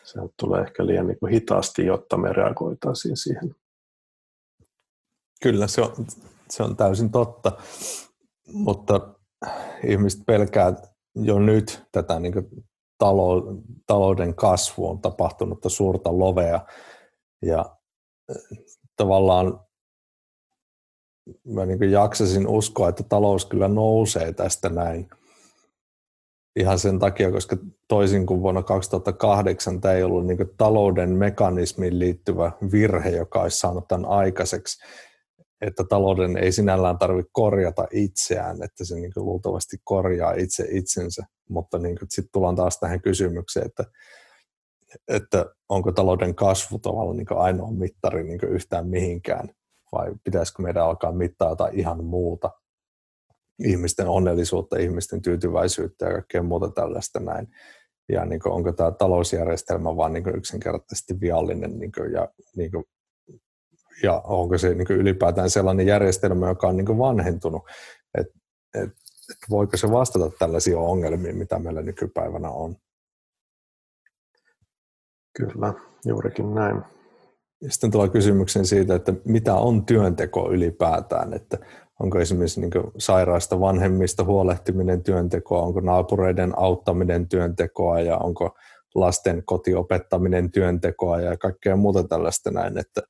se tulee ehkä liian niin kuin hitaasti, jotta me reagoitaisiin siihen. Kyllä, se on, se on täysin totta, mutta ihmiset pelkää jo nyt tätä niin kuin talouden kasvuun tapahtunutta suurta lovea ja tavallaan mä niin jaksasin uskoa, että talous kyllä nousee tästä näin. Ihan sen takia, koska toisin kuin vuonna 2008 tämä ei ollut niin talouden mekanismiin liittyvä virhe, joka olisi saanut tämän aikaiseksi, että talouden ei sinällään tarvitse korjata itseään, että se niin luultavasti korjaa itse itsensä, mutta niin sitten tullaan taas tähän kysymykseen, että, että onko talouden kasvu tavallaan niin ainoa mittari niin yhtään mihinkään, vai pitäisikö meidän alkaa mittaa jotain ihan muuta, ihmisten onnellisuutta, ihmisten tyytyväisyyttä ja kaikkea muuta tällaista näin. Ja niin kuin, onko tämä talousjärjestelmä vaan niin yksinkertaisesti viallinen niin kuin, ja, niin kuin, ja onko se niin ylipäätään sellainen järjestelmä, joka on niin vanhentunut, että et, et voiko se vastata tällaisiin ongelmiin, mitä meillä nykypäivänä on. Kyllä, juurikin näin. Ja sitten tulee kysymyksen siitä, että mitä on työnteko ylipäätään, että onko esimerkiksi niin sairaasta vanhemmista huolehtiminen työntekoa, onko naapureiden auttaminen työntekoa ja onko lasten kotiopettaminen työntekoa ja kaikkea muuta tällaista näin. Että,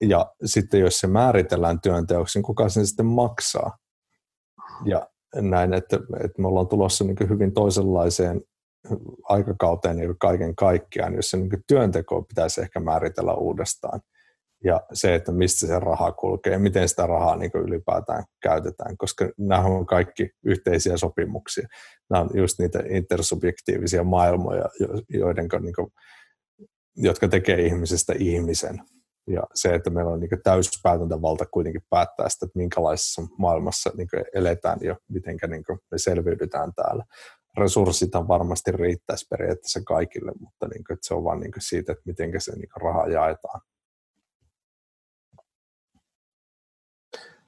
ja sitten jos se määritellään työnteoksi, niin kuka sen sitten maksaa? Ja näin, että, että me ollaan tulossa niin hyvin toisenlaiseen aikakauteen niin kaiken kaikkiaan, jossa niin työnteko pitäisi ehkä määritellä uudestaan. Ja se, että mistä se raha kulkee miten sitä rahaa niin ylipäätään käytetään, koska nämä on kaikki yhteisiä sopimuksia. Nämä on just niitä intersubjektiivisia maailmoja, joiden, niin kuin, jotka tekee ihmisestä ihmisen. Ja se, että meillä on niin täyspäätäntävalta kuitenkin päättää sitä, että minkälaisessa maailmassa niin eletään ja miten niin me selviydytään täällä resurssithan varmasti riittäisi periaatteessa kaikille, mutta niin kuin, että se on vaan niin siitä, että miten se niin raha jaetaan.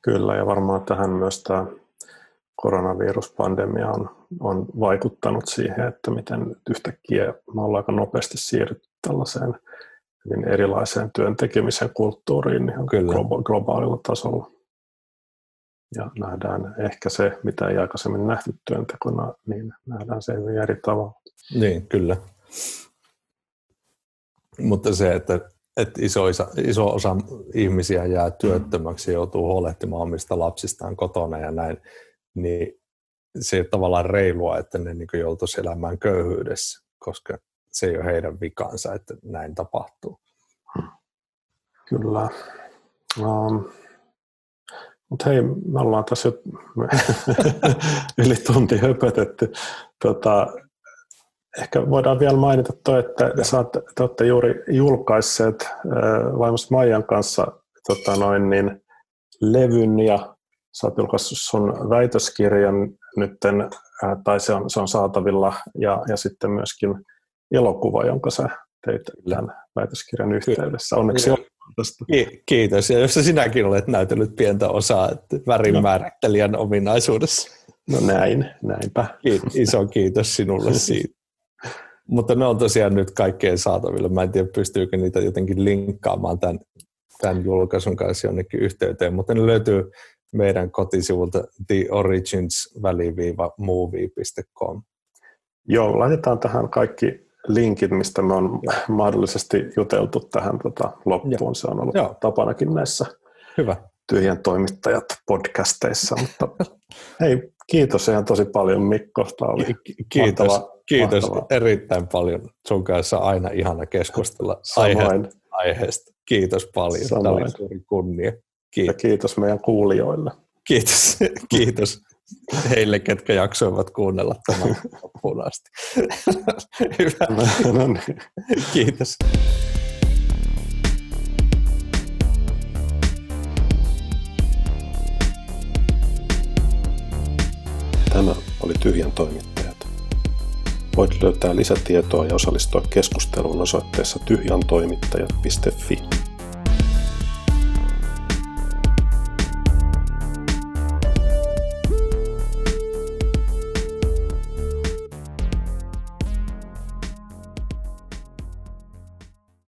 Kyllä, ja varmaan tähän myös tämä koronaviruspandemia on, on vaikuttanut siihen, että miten yhtäkkiä me ollaan aika nopeasti siirrytty tällaiseen hyvin erilaiseen työn tekemisen kulttuuriin ihan Kyllä. globaalilla tasolla ja nähdään ehkä se, mitä ei aikaisemmin nähty työntekona, niin nähdään se hyvin eri tavalla. Niin, kyllä. Mutta se, että, että iso, iso, iso osa ihmisiä jää työttömäksi ja joutuu huolehtimaan omista lapsistaan kotona ja näin, niin se ei ole tavallaan reilua, että ne niin joutuisi elämään köyhyydessä, koska se ei ole heidän vikansa, että näin tapahtuu. Kyllä. Um, mutta hei, me ollaan tässä jo yli tunti höpötetty. Tota, ehkä voidaan vielä mainita toi, että saat, te olette juuri julkaisseet äh, vaimosta Maijan kanssa tota noin, niin, levyn ja sä oot julkaissut sun väitöskirjan nytten, äh, tai se on, se on saatavilla, ja, ja sitten myöskin elokuva, jonka sä teit tämän väitöskirjan yhteydessä. Onneksi tästä. Kiitos. Ja jos sinäkin olet näytellyt pientä osaa että värin no. ominaisuudessa. No näin, näinpä. Iso kiitos sinulle siitä. Mutta ne on tosiaan nyt kaikkeen saatavilla. Mä en tiedä, pystyykö niitä jotenkin linkkaamaan tämän, tämän julkaisun kanssa jonnekin yhteyteen, mutta ne löytyy meidän kotisivulta theorigins-movie.com. Joo, laitetaan tähän kaikki linkit, mistä me on mahdollisesti juteltu tähän tota, loppuun. Joo. Se on ollut Joo. tapanakin näissä Hyvä. tyhjän toimittajat podcasteissa. Mutta hei, kiitos ihan tosi paljon Mikko. Tämä oli kiitos, mahtava, kiitos mahtava. erittäin paljon. Sun kanssa aina ihana keskustella aiheesta. aiheesta. Kiitos paljon. Samoin. Tämä oli suuri kunnia. Kiitos. Ja kiitos meidän kuulijoille. Kiitos. kiitos heille, ketkä jaksoivat kuunnella tämän loppuun asti. Hyvä. No niin. Kiitos. Tämä oli Tyhjän toimittajat. Voit löytää lisätietoa ja osallistua keskusteluun osoitteessa tyhjantoimittajat.fi.